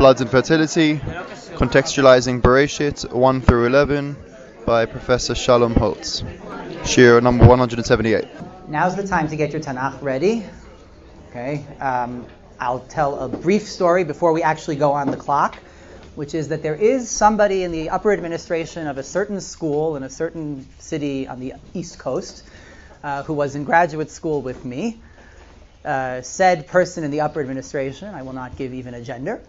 Floods and Fertility, Contextualizing Bereshit 1 through 11 by Professor Shalom Holtz. Shiur number 178. Now's the time to get your Tanakh ready. Okay, um, I'll tell a brief story before we actually go on the clock, which is that there is somebody in the upper administration of a certain school in a certain city on the East Coast uh, who was in graduate school with me. Uh, said person in the upper administration, I will not give even a gender,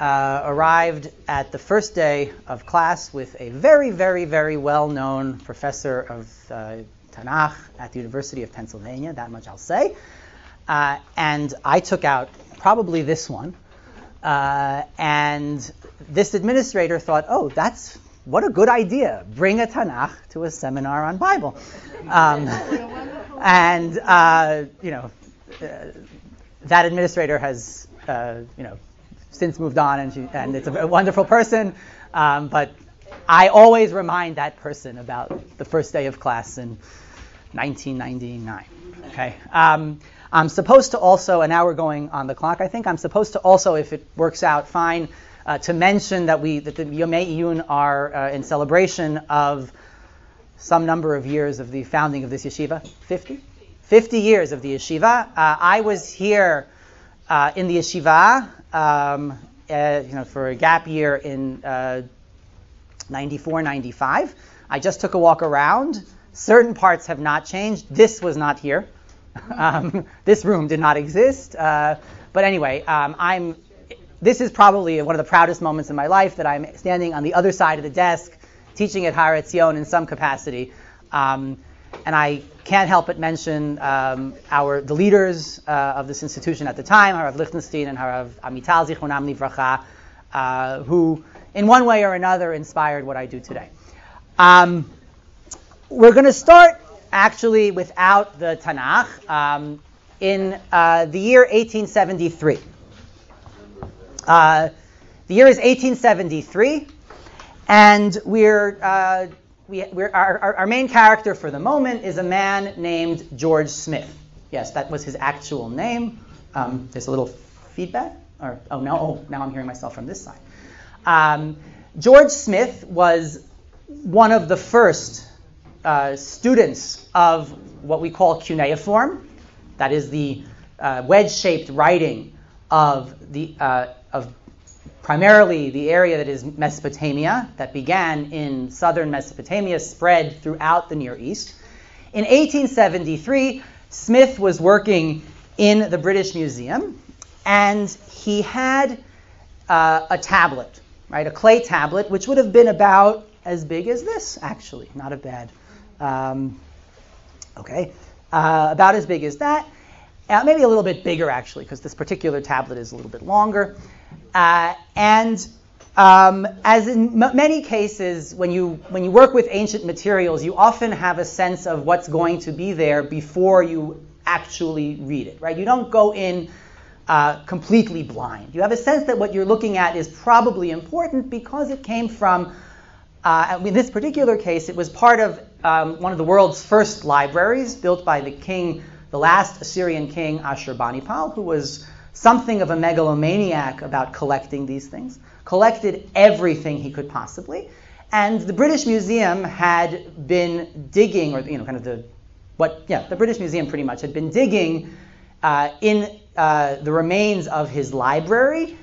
uh, arrived at the first day of class with a very, very, very well known professor of uh, Tanakh at the University of Pennsylvania, that much I'll say. Uh, and I took out probably this one. Uh, and this administrator thought, oh, that's what a good idea. Bring a Tanakh to a seminar on Bible. Um, and, you know, uh, that administrator has, uh, you know, since moved on, and, she, and it's a wonderful person. Um, but I always remind that person about the first day of class in 1999. Okay. Um, I'm supposed to also, and now we're going on the clock. I think I'm supposed to also, if it works out fine, uh, to mention that we that the Yomei Iyun are uh, in celebration of some number of years of the founding of this yeshiva. 50. 50 years of the yeshiva. Uh, I was here uh, in the yeshiva, um, uh, you know, for a gap year in uh, 94, 95. I just took a walk around. Certain parts have not changed. This was not here. um, this room did not exist. Uh, but anyway, um, I'm. This is probably one of the proudest moments in my life that I'm standing on the other side of the desk, teaching at Har Etzion in some capacity. Um, and I can't help but mention um, our the leaders uh, of this institution at the time, Harav Lichtenstein and Harav Amital Zichronam Livracha, uh, who in one way or another inspired what I do today. Um, we're going to start actually without the Tanakh um, in uh, the year 1873. Uh, the year is 1873, and we're uh, we, our, our, main character for the moment is a man named George Smith. Yes, that was his actual name. Um, there's a little feedback. Or oh no, oh, now I'm hearing myself from this side. Um, George Smith was one of the first uh, students of what we call cuneiform. That is the uh, wedge-shaped writing of the uh, of primarily the area that is Mesopotamia, that began in southern Mesopotamia, spread throughout the Near East. In 1873, Smith was working in the British Museum, and he had uh, a tablet, right, a clay tablet, which would have been about as big as this, actually, not a bad, um, okay, uh, about as big as that, uh, maybe a little bit bigger actually, because this particular tablet is a little bit longer. Uh, and um, as in m- many cases, when you when you work with ancient materials, you often have a sense of what's going to be there before you actually read it, right? You don't go in uh, completely blind. You have a sense that what you're looking at is probably important because it came from. Uh, in this particular case, it was part of um, one of the world's first libraries built by the king, the last Assyrian king Ashurbanipal, who was something of a megalomaniac about collecting these things, collected everything he could possibly. And the British Museum had been digging, or you know, kind of the what, yeah, the British Museum pretty much had been digging uh, in uh, the remains of his library,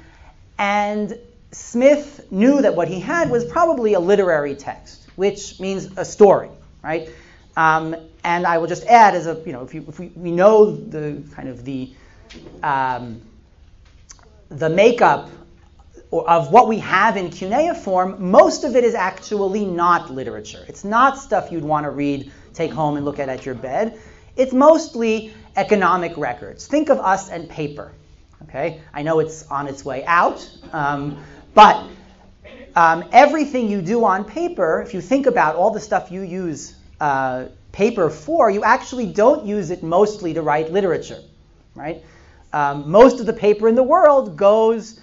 and Smith knew that what he had was probably a literary text, which means a story, right? Um, and I will just add, as a you know, if, you, if we, we know the kind of the um, the makeup of what we have in cuneiform, most of it is actually not literature. It's not stuff you'd want to read, take home, and look at at your bed. It's mostly economic records. Think of us and paper. Okay, I know it's on its way out, um, but um, everything you do on paper, if you think about all the stuff you use uh, paper for, you actually don't use it mostly to write literature, right? Um, most of the paper in the world goes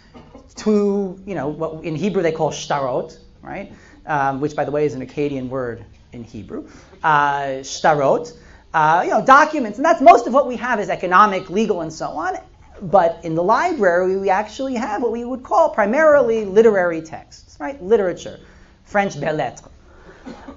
to, you know, what in Hebrew they call shtarot, right? Um, which, by the way, is an Akkadian word in Hebrew. Uh, shtarot, uh, you know, documents, and that's most of what we have is economic, legal, and so on. but in the library, we actually have what we would call primarily literary texts, right? Literature, French belles lettres.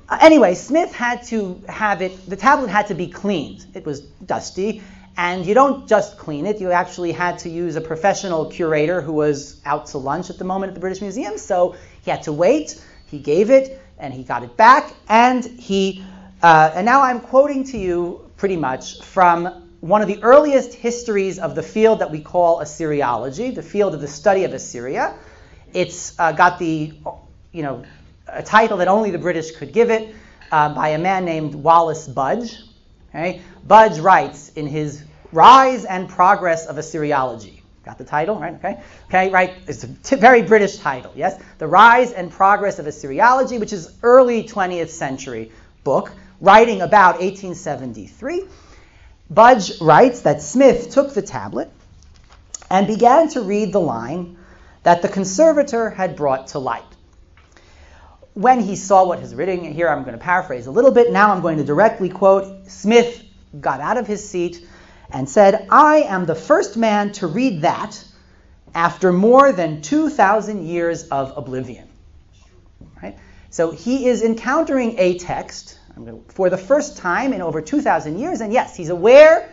Uh, anyway, Smith had to have it, the tablet had to be cleaned. It was dusty, and you don't just clean it, you actually had to use a professional curator who was out to lunch at the moment at the British Museum, so he had to wait. He gave it, and he got it back, and he, uh, and now I'm quoting to you pretty much from one of the earliest histories of the field that we call Assyriology, the field of the study of Assyria. It's uh, got the, you know, a title that only the British could give it uh, by a man named Wallace Budge. Okay? Budge writes in his Rise and Progress of Assyriology. Got the title, right? Okay, okay, right. It's a t- very British title. Yes, the Rise and Progress of Assyriology, which is early 20th century book, writing about 1873. Budge writes that Smith took the tablet and began to read the line that the conservator had brought to light. When he saw what his written, here I'm going to paraphrase a little bit, now I'm going to directly quote Smith got out of his seat and said, I am the first man to read that after more than 2,000 years of oblivion. Right? So he is encountering a text for the first time in over 2,000 years. And yes, he's aware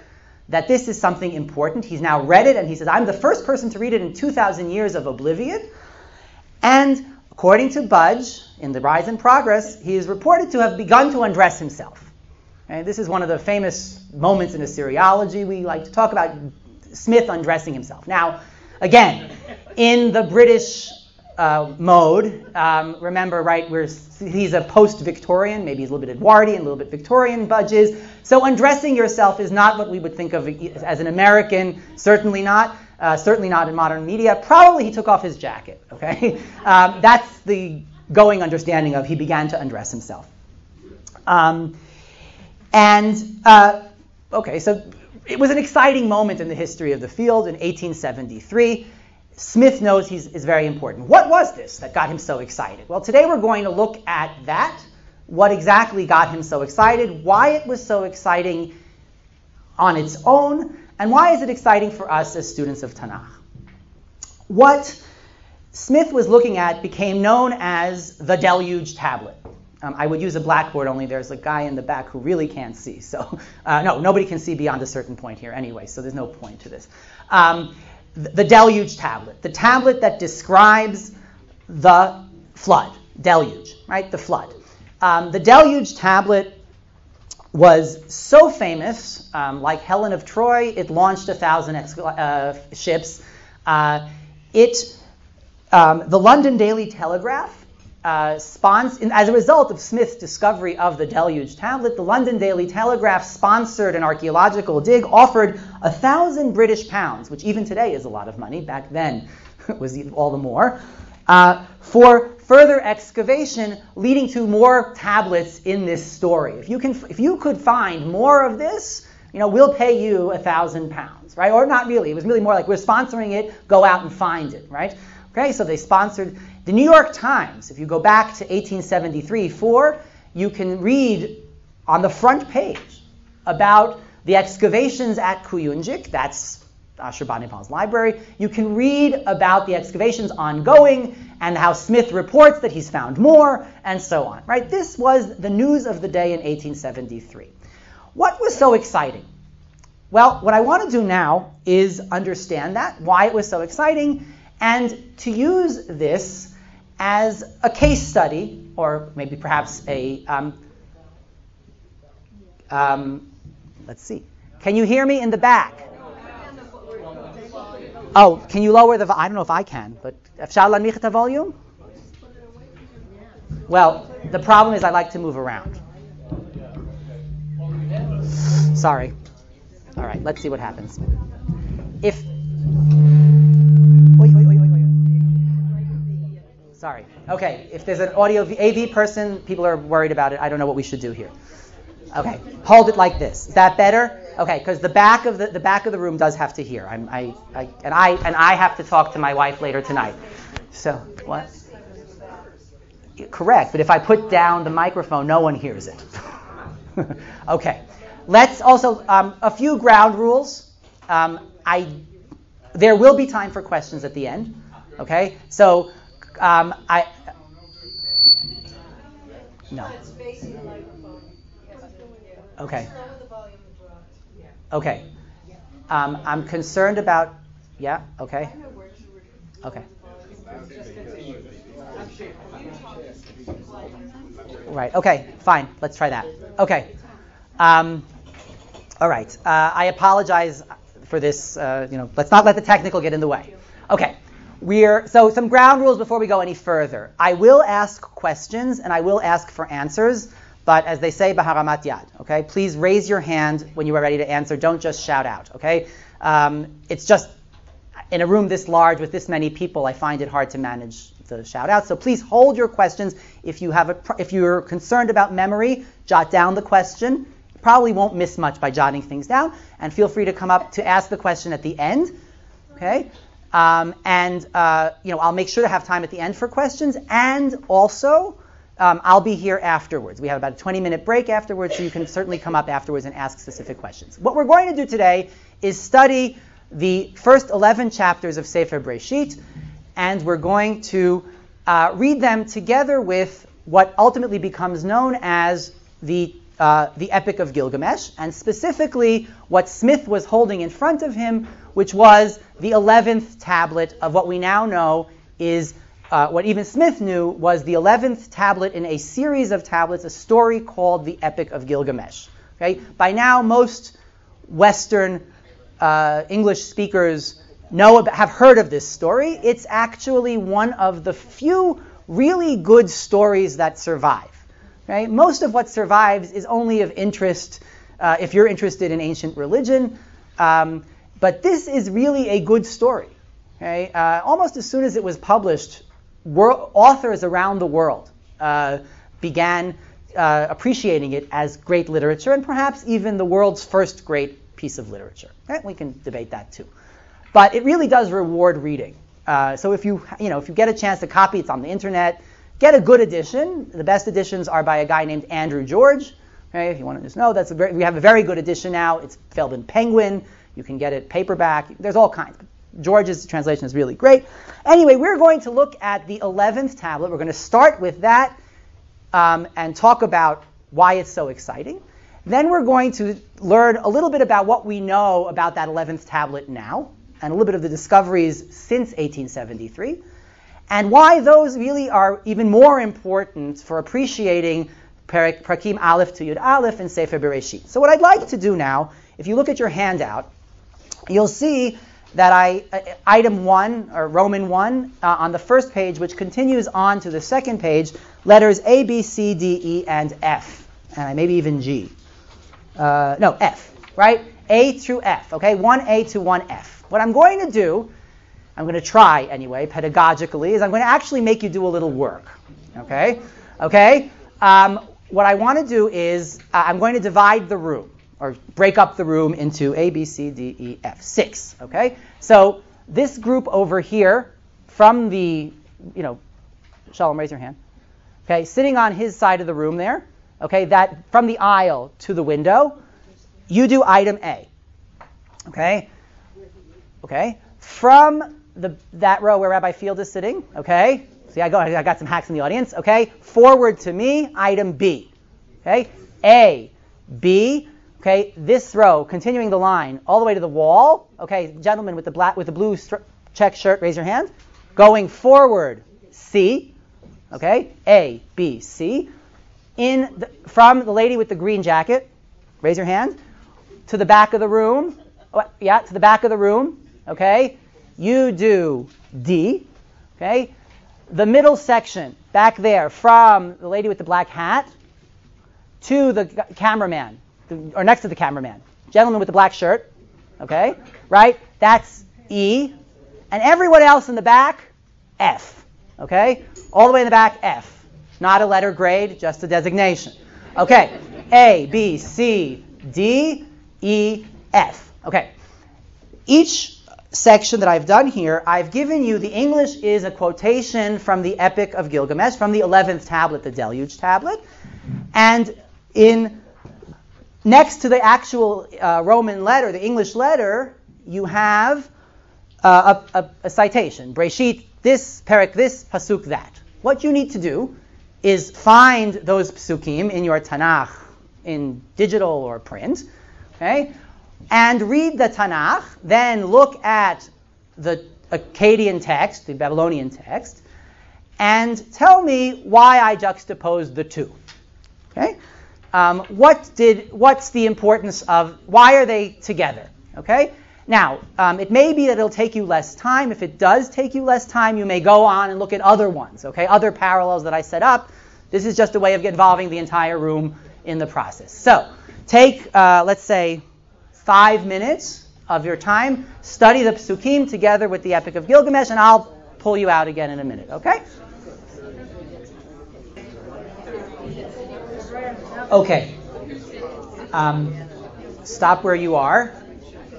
that this is something important. He's now read it and he says, I'm the first person to read it in 2,000 years of oblivion. And according to Budge, in The Rise and Progress, he is reported to have begun to undress himself. And this is one of the famous moments in Assyriology. We like to talk about Smith undressing himself. Now, again, in the British uh, mode. Um, remember, right, he's a post-Victorian, maybe he's a little bit Edwardian, a little bit Victorian budges. So undressing yourself is not what we would think of as an American, certainly not. Uh, certainly not in modern media. Probably he took off his jacket, okay? Um, that's the going understanding of he began to undress himself. Um, and, uh, okay, so it was an exciting moment in the history of the field in 1873. Smith knows he's, is very important. What was this that got him so excited? Well, today we're going to look at that, what exactly got him so excited, why it was so exciting on its own, and why is it exciting for us as students of Tanakh. What Smith was looking at became known as the Deluge Tablet. Um, I would use a blackboard, only there's a guy in the back who really can't see. So, uh, no, nobody can see beyond a certain point here anyway, so there's no point to this. Um, the deluge tablet, the tablet that describes the flood, deluge, right? The flood. Um, the deluge tablet was so famous, um, like Helen of Troy, it launched a thousand uh, ships. Uh, it, um, the London Daily Telegraph uh, as a result of Smith's discovery of the Deluge tablet, the London Daily Telegraph sponsored an archaeological dig, offered a thousand British pounds, which even today is a lot of money. Back then, it was all the more. Uh, for further excavation, leading to more tablets in this story. If you can, if you could find more of this, you know, we'll pay you a thousand pounds, right? Or not really. It was really more like we're sponsoring it. Go out and find it, right? Okay, so they sponsored the New York Times. If you go back to 1873 4, you can read on the front page about the excavations at Kuyunjik. That's Ashurbanipal's library. You can read about the excavations ongoing and how Smith reports that he's found more and so on. Right? This was the news of the day in 1873. What was so exciting? Well, what I want to do now is understand that, why it was so exciting, and to use this as a case study, or maybe perhaps a, um, um, let's see. Can you hear me in the back? Oh, can you lower the? I don't know if I can, but Afshalan Michata volume. Well, the problem is I like to move around. Sorry. All right, let's see what happens. If wait, wait, wait, wait, wait. Sorry. Okay, if there's an audio AV person, people are worried about it. I don't know what we should do here. Okay, hold it like this. Is that better? Okay, because the back of the, the back of the room does have to hear. I'm, I, I, and I and I have to talk to my wife later tonight. So what? Correct, but if I put down the microphone, no one hears it. okay, let's also um, a few ground rules. Um, I there will be time for questions at the end. Okay, so um, I no. Okay. Okay. Um, I'm concerned about. Yeah. Okay. Okay. Right. Okay. Fine. Let's try that. Okay. Um, all right. Uh, I apologize for this. Uh, you know, let's not let the technical get in the way. Okay. We're so some ground rules before we go any further. I will ask questions and I will ask for answers, but as they say, baharamat yad. Okay. Please raise your hand when you are ready to answer. Don't just shout out. Okay. Um, it's just in a room this large with this many people, I find it hard to manage the shout out. So please hold your questions. If you have a, if you're concerned about memory, jot down the question. Probably won't miss much by jotting things down. And feel free to come up to ask the question at the end. Okay. Um, and uh, you know, I'll make sure to have time at the end for questions. And also, um, I'll be here afterwards. We have about a 20-minute break afterwards, so you can certainly come up afterwards and ask specific questions. What we're going to do today is study the first 11 chapters of Sefer Breshit, and we're going to uh, read them together with what ultimately becomes known as the uh, the Epic of Gilgamesh, and specifically what Smith was holding in front of him, which was the 11th tablet of what we now know is uh, what even Smith knew was the 11th tablet in a series of tablets, a story called the Epic of Gilgamesh. Okay? By now, most Western uh, English speakers know about, have heard of this story. It's actually one of the few really good stories that survive. Okay? Most of what survives is only of interest uh, if you're interested in ancient religion. Um, but this is really a good story. Okay? Uh, almost as soon as it was published, authors around the world uh, began uh, appreciating it as great literature, and perhaps even the world's first great piece of literature. Right? We can debate that too. But it really does reward reading. Uh, so if you, you know, if you get a chance to copy, it's on the internet. Get a good edition. The best editions are by a guy named Andrew George. If you want to just know, that's very, we have a very good edition now. It's Feldman Penguin. You can get it paperback. There's all kinds. George's translation is really great. Anyway, we're going to look at the 11th tablet. We're going to start with that um, and talk about why it's so exciting. Then we're going to learn a little bit about what we know about that 11th tablet now, and a little bit of the discoveries since 1873, and why those really are even more important for appreciating Prakim Aleph to Yud Aleph in Sefer Bereshit. So what I'd like to do now, if you look at your handout, you'll see that I, uh, item one, or Roman one, uh, on the first page, which continues on to the second page, letters A, B, C, D, E, and F, and maybe even G uh, no, F, right? A through F, okay? 1A to 1F. What I'm going to do, I'm going to try anyway, pedagogically, is I'm going to actually make you do a little work, okay? Okay? Um, what I want to do is uh, I'm going to divide the room, or break up the room into A, B, C, D, E, F, six, okay? So this group over here, from the, you know, Shalom, raise your hand. Okay, sitting on his side of the room there, okay, that from the aisle to the window, you do item A. Okay? Okay? From the, that row where Rabbi Field is sitting, okay? See, I, go, I got some hacks in the audience, okay? Forward to me, item B. Okay? A, B, okay? This row, continuing the line all the way to the wall, okay? Gentlemen with the black with the blue stri- check shirt, raise your hand. Going forward, C, okay? A, B, C in the, from the lady with the green jacket, raise your hand, to the back of the room. Oh, yeah, to the back of the room. Okay. You do D. Okay. The middle section back there from the lady with the black hat to the cameraman, or next to the cameraman, gentleman with the black shirt. Okay. Right. That's E. And everyone else in the back, F. Okay. All the way in the back, F. Not a letter grade, just a designation. Okay, A, B, C, D, E, F. Okay. Each section that I've done here, I've given you the English is a quotation from the Epic of Gilgamesh, from the 11th tablet, the Deluge tablet. And in next to the actual uh, Roman letter, the English letter, you have uh, a, a, a citation. Breshit, this, Perek, this, Pasuk, that. What you need to do is find those psukim in your Tanakh in digital or print, okay, and read the Tanakh, then look at the Akkadian text, the Babylonian text, and tell me why I juxtaposed the two. Okay? Um, what did? What's the importance of? Why are they together? Okay. Now, um, it may be that it'll take you less time. If it does take you less time, you may go on and look at other ones. Okay, other parallels that I set up. This is just a way of involving the entire room in the process. So, take uh, let's say five minutes of your time, study the psukim together with the Epic of Gilgamesh, and I'll pull you out again in a minute. Okay? Okay. Um, stop where you are.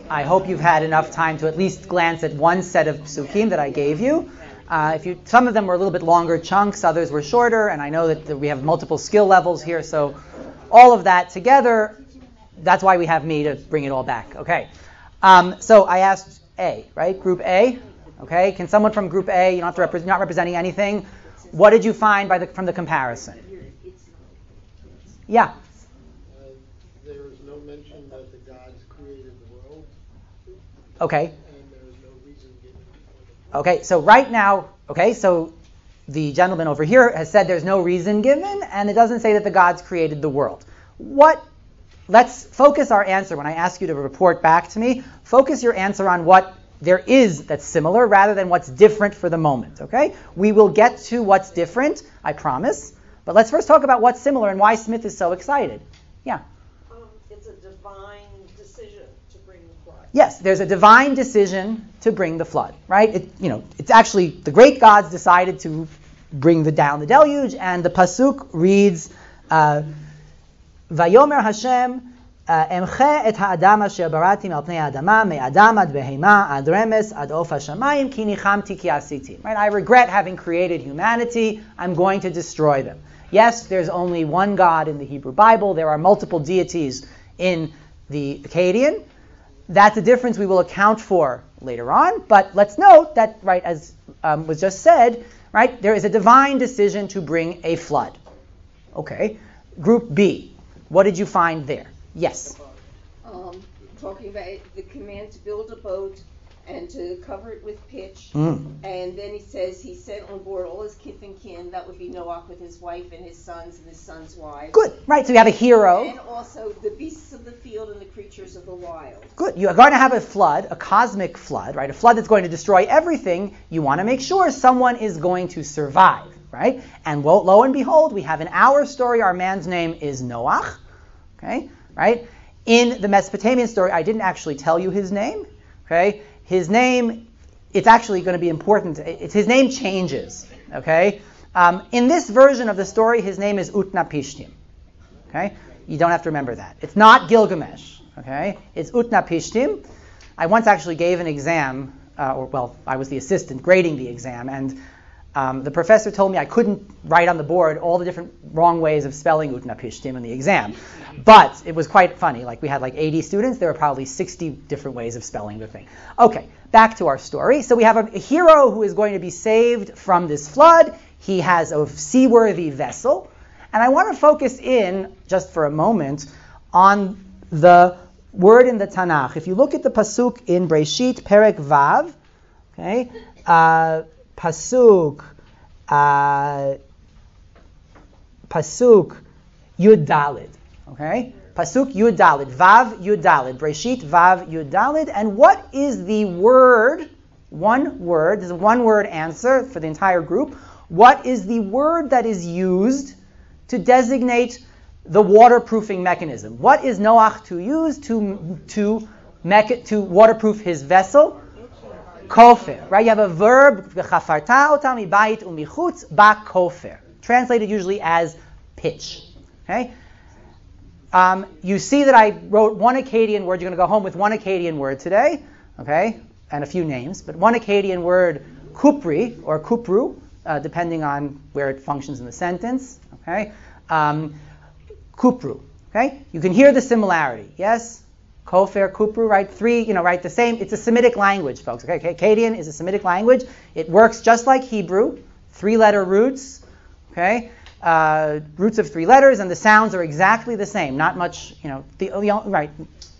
I hope you've had enough time to at least glance at one set of psukim that I gave you. Uh, if you, some of them were a little bit longer chunks, others were shorter, and I know that, we have multiple skill levels here, so all of that together, that's why we have me to bring it all back. Okay. Um, so I asked A, right? Group A. Okay. Can someone from Group A, you don't have to represent, not representing anything. What did you find by the, from the comparison? Yeah. Uh, there is no mention that the gods created the world, Okay. and there is no reason given for the Okay. So right now, okay. So the gentleman over here has said there's no reason given, and it doesn't say that the gods created the world. What? Let's focus our answer when I ask you to report back to me. Focus your answer on what there is that's similar rather than what's different for the moment. Okay? We will get to what's different, I promise. But let's first talk about what's similar and why Smith is so excited. Yeah. Um, it's a divine decision to bring the flood. Yes, there's a divine decision to bring the flood, right? It, you know, it's actually the great gods decided to bring the down the deluge, and the pasuk reads, uh, "Vayomer Hashem." אמחה את האדם אשר בראתי מעל פני האדמה, מאדם עד בהמה, עד רמס, עד עוף השמיים, כי ניחמתי כי עשיתי. Right? I regret having created humanity. I'm going to destroy them. Yes, there's only one God in the Hebrew Bible. There are multiple deities in the Akkadian. That's a difference we will account for later on. But let's note that, right, as um, was just said, right, there is a divine decision to bring a flood. Okay. Group B. What did you find there? Yes. Um, talking about the command to build a boat and to cover it with pitch. Mm. And then he says he sent on board all his kith and kin. That would be Noach with his wife and his sons and his sons' wives. Good. Right. So you have a hero. And also the beasts of the field and the creatures of the wild. Good. You are going to have a flood, a cosmic flood, right? A flood that's going to destroy everything. You want to make sure someone is going to survive, right? And lo, lo and behold, we have in our story, our man's name is Noach, okay? Right? In the Mesopotamian story, I didn't actually tell you his name, okay? His name, it's actually going to be important. It's, his name changes, okay? Um, in this version of the story, his name is Utnapishtim, okay? You don't have to remember that. It's not Gilgamesh, okay? It's Utnapishtim. I once actually gave an exam, uh, or well, I was the assistant grading the exam, and um, the professor told me I couldn't write on the board all the different wrong ways of spelling Utnapishtim in the exam. But it was quite funny. Like we had like 80 students, there were probably 60 different ways of spelling the thing. Okay, back to our story. So we have a, hero who is going to be saved from this flood. He has a seaworthy vessel. And I want to focus in, just for a moment, on the word in the Tanakh. If you look at the pasuk in Breshit, Perek Vav, okay, uh, pasuk, uh, pasuk Yud Dalid, okay, pasuk Yud Dalid, Vav Yud Dalid, Breshit Vav Yud Dalid, and what is the word? One word. This is a one-word answer for the entire group. What is the word that is used to designate the waterproofing mechanism? What is Noach to use to to make to waterproof his vessel? Kofer, right? You have a verb, v'chafarta otam mibayit umichutz ba kofer, translated usually as pitch. Okay. Um, you see that I wrote one Akkadian word. You're going to go home with one Akkadian word today, okay, and a few names, but one Akkadian word, kupri or kupru, uh, depending on where it functions in the sentence. Okay. Um, kupru. Okay. You can hear the similarity. Yes. Kofer, Kupru, right? Three, you know, right? The same. It's a Semitic language, folks. Okay, Akkadian is a Semitic language. It works just like Hebrew, three-letter roots. Okay, uh, roots of three letters, and the sounds are exactly the same. Not much, you know. The, right?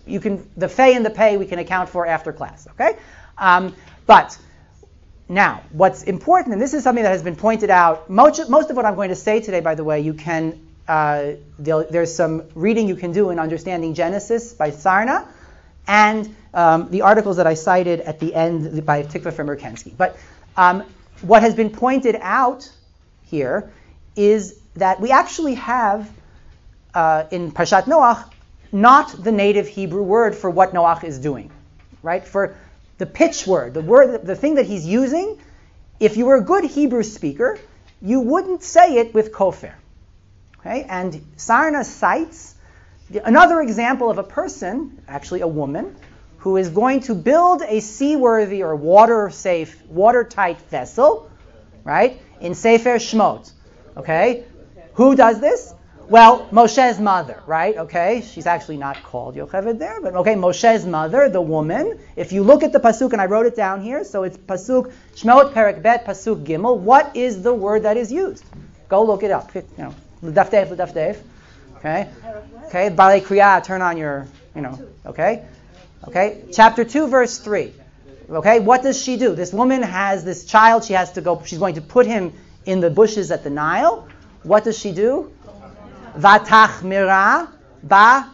You can the fey and the pay we can account for after class. Okay, um, but now, what's important, and this is something that has been pointed out, most, most of what I'm going to say today, by the way, you can, uh, there's some reading you can do in Understanding Genesis by Sarna, and um, the articles that I cited at the end by Tikva Frymer-Kensky. But um, what has been pointed out here is that we actually have uh, in Parshat Noach not the native Hebrew word for what Noach is doing, right? For the pitch word, the word, the thing that he's using, if you were a good Hebrew speaker, you wouldn't say it with kofir. Okay? And Sarna cites another example of a person, actually a woman, who is going to build a seaworthy or water-safe, watertight vessel, right, in Sefer Shmot. Okay? Who does this? Well, Moshe's mother, right? Okay, she's actually not called Yocheved there, but okay, Moshe's mother, the woman. If you look at the pasuk, and I wrote it down here, so it's pasuk Shmot Perek Bet pasuk Gimel. What is the word that is used? Go look it up. You know, L'daf Dev, L'daf Dev. Okay, okay, Balei Kriya. Turn on your, you know, okay, okay. Chapter two, verse three. Okay, what does she do? This woman has this child. She has to go. She's going to put him in the bushes at the Nile. What does she do? Vatachmira ba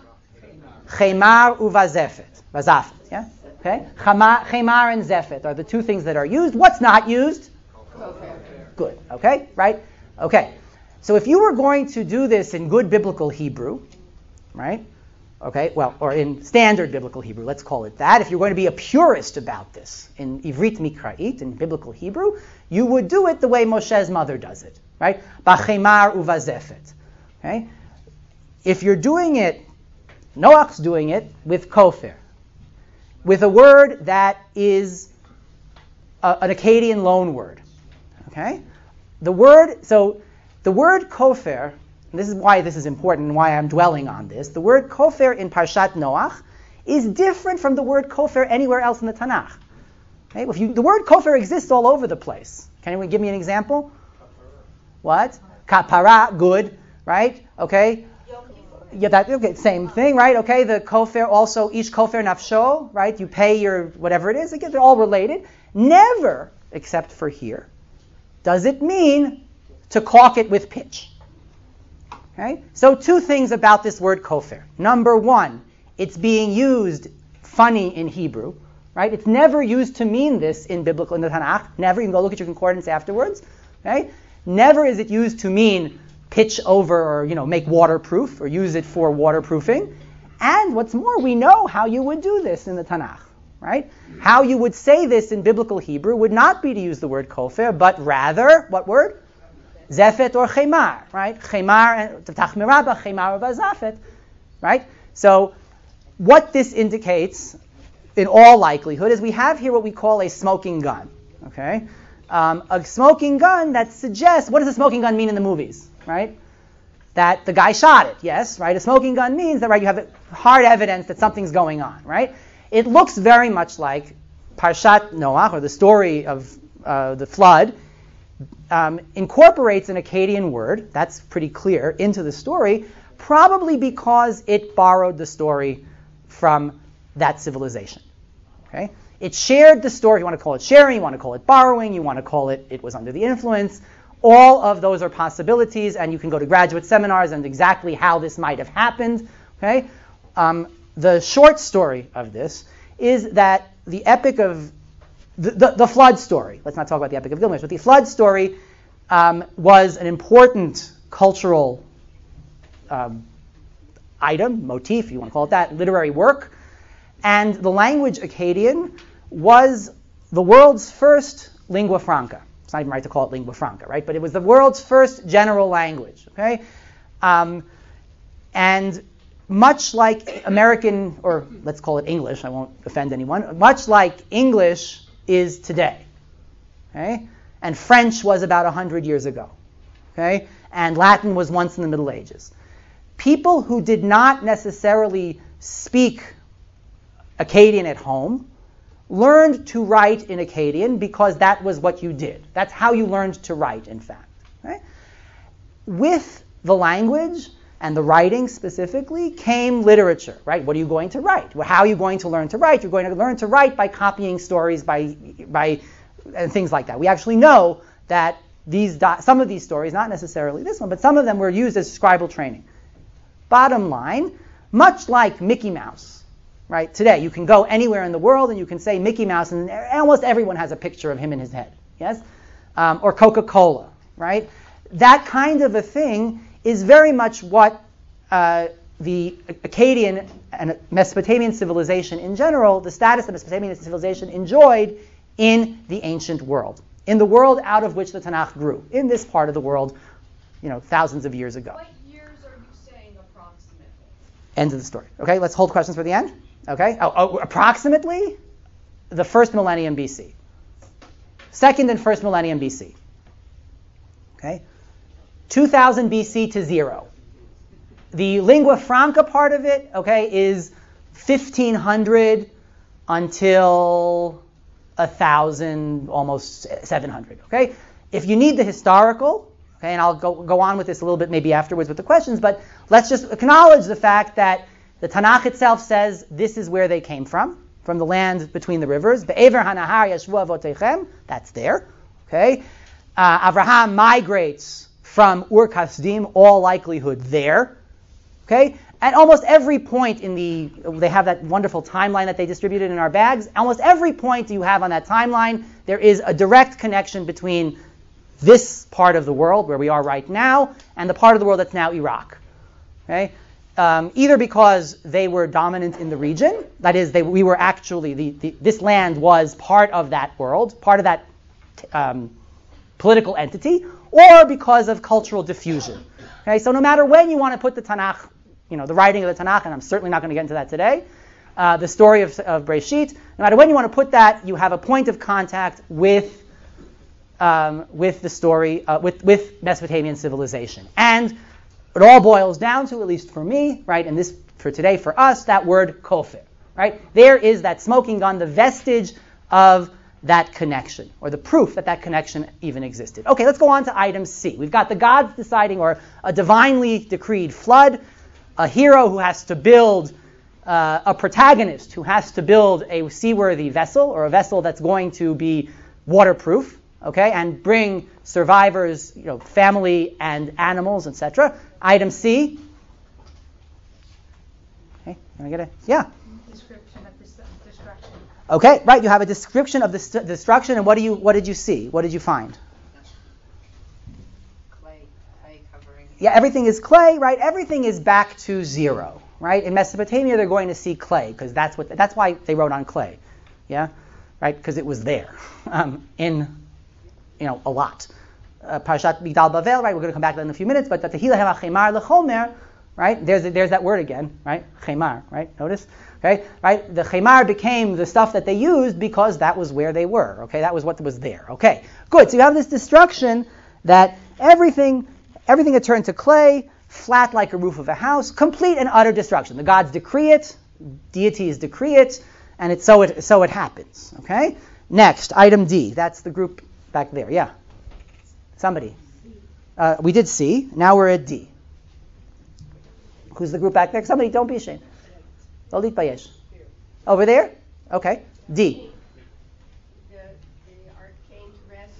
chemar uvazefet. Vazafet, yeah? Okay? Chemar and zefet are the two things that are used. What's not used? Good, okay? Right? Okay. So if you were going to do this in good biblical Hebrew, right? Okay, well, or in standard biblical Hebrew, let's call it that. If you're going to be a purist about this in Ivrit Mikra'it, in biblical Hebrew, you would do it the way Moshe's mother does it, right? Bachemar uvazefet. Okay? If you're doing it, Noach's doing it with kofir, with a word that is a, an Akkadian loan word. Okay? The word, so the word kofir, this is why this is important and why I'm dwelling on this. The word kofir in Parshat Noach is different from the word kofir anywhere else in the Tanakh. Okay? You, the word kofir exists all over the place. Can anyone give me an example? What? Kapara, good right? Okay. Yeah, that okay, same thing, right? Okay, the kofir also each kofir nafsho, right? You pay your whatever it is. Again, they're all related. Never, except for here, does it mean to caulk it with pitch. Okay. So two things about this word kofir. Number one, it's being used funny in Hebrew, right? It's never used to mean this in biblical in the Tanakh. Never. You can go look at your concordance afterwards. Okay. Never is it used to mean pitch over or you know make waterproof or use it for waterproofing. And what's more, we know how you would do this in the Tanakh, right? How you would say this in biblical Hebrew would not be to use the word kofir, but rather what word? Zefet or chemar, right? Chemar, tachmiraba, chemar zafet, right? So what this indicates, in all likelihood, is we have here what we call a smoking gun. Okay, um, a smoking gun that suggests what does a smoking gun mean in the movies? right? That the guy shot it, yes, right? A smoking gun means that, right, you have hard evidence that something's going on, right? It looks very much like Parshat Noach, or the story of uh, the flood, um, incorporates an Akkadian word, that's pretty clear, into the story, probably because it borrowed the story from that civilization. Okay? It shared the story. You want to call it sharing, you want to call it borrowing, you want to call it it was under the influence. All of those are possibilities, and you can go to graduate seminars and exactly how this might have happened. Okay, um, the short story of this is that the epic of the, the, flood story. Let's not talk about the epic of Gilgamesh, but the flood story um, was an important cultural um, item, motif, you want to call it that, literary work, and the language Akkadian was the world's first lingua franca. It's not even right to call it lingua franca, right? But it was the world's first general language, okay? Um, and much like American, or let's call it English, I won't offend anyone, much like English is today, okay? And French was about 100 years ago, okay? And Latin was once in the Middle Ages. People who did not necessarily speak Akkadian at home learned to write in Akkadian because that was what you did. That's how you learned to write, in fact. Right? With the language and the writing specifically came literature, right? What are you going to write? How are you going to learn to write? You're going to learn to write by copying stories, by, by and things like that. We actually know that these some of these stories, not necessarily this one, but some of them were used as scribal training. Bottom line, much like Mickey Mouse, right? Today, you can go anywhere in the world and you can say Mickey Mouse, and almost everyone has a picture of him in his head, yes? Um, or Coca Cola, right? That kind of a thing is very much what uh, the Akkadian and Mesopotamian civilization in general, the status of Mesopotamian civilization enjoyed in the ancient world, in the world out of which the Tanakh grew, in this part of the world, you know, thousands of years ago. What years are you saying approximately? End of the story. Okay, let's hold questions for the end. Okay, oh, oh, approximately the first millennium BC, second and first millennium BC. Okay, 2000 BC to zero. The lingua franca part of it, okay, is 1500 until 1000, almost 700. Okay, if you need the historical, okay, and I'll go, go on with this a little bit maybe afterwards with the questions, but let's just acknowledge the fact that the Tanakh itself says this is where they came from, from the land between the rivers. Be'ever hanahar that's there. Okay, uh, Abraham migrates from Ur Kasdim, all likelihood there. Okay, at almost every point in the, they have that wonderful timeline that they distributed in our bags. Almost every point you have on that timeline, there is a direct connection between this part of the world where we are right now and the part of the world that's now Iraq. Okay, um, either because they were dominant in the region, that is, they, we were actually the, the, this land was part of that world, part of that um, political entity, or because of cultural diffusion. Okay, so no matter when you want to put the Tanakh, you know, the writing of the Tanakh, and I'm certainly not going to get into that today, uh, the story of, of Breshit, no matter when you want to put that, you have a point of contact with, um, with the story, uh, with, with Mesopotamian civilization. And it all boils down to, at least for me, right, and this for today, for us, that word kofir, right? There is that smoking gun, the vestige of that connection, or the proof that that connection even existed. Okay, let's go on to item C. We've got the gods deciding, or a divinely decreed flood, a hero who has to build, uh, a protagonist who has to build a seaworthy vessel, or a vessel that's going to be waterproof, okay, and bring survivors, you know, family and animals, etc. Item C. Okay, can I get a yeah? Description of this destruction. Okay, right. You have a description of the st- destruction, and what do you what did you see? What did you find? clay, clay covering. Yeah, everything is clay, right? Everything is back to zero, right? In Mesopotamia, they're going to see clay because that's what that's why they wrote on clay, yeah, right? Because it was there um, in you know a lot. Uh, Parashat Migdal Bavel, right? We're going to come back to that in a few minutes, but the Tehillah Hema Chemar Lechomer, right? There's there's that word again, right? Chemar, right? Notice, okay, right? The Chemar became the stuff that they used because that was where they were, okay? That was what was there, okay? Good. So you have this destruction that everything everything had turned to clay, flat like a roof of a house, complete and utter destruction. The gods decree it, deities decree it, and it's so it so it happens. Okay. Next, item D. That's the group back there. Yeah. Somebody. Uh, we did C. Now we're at D. Who's the group back there? Somebody. Don't be ashamed. Don't Bayesh. Over there. Okay. D. The, the ark came to rest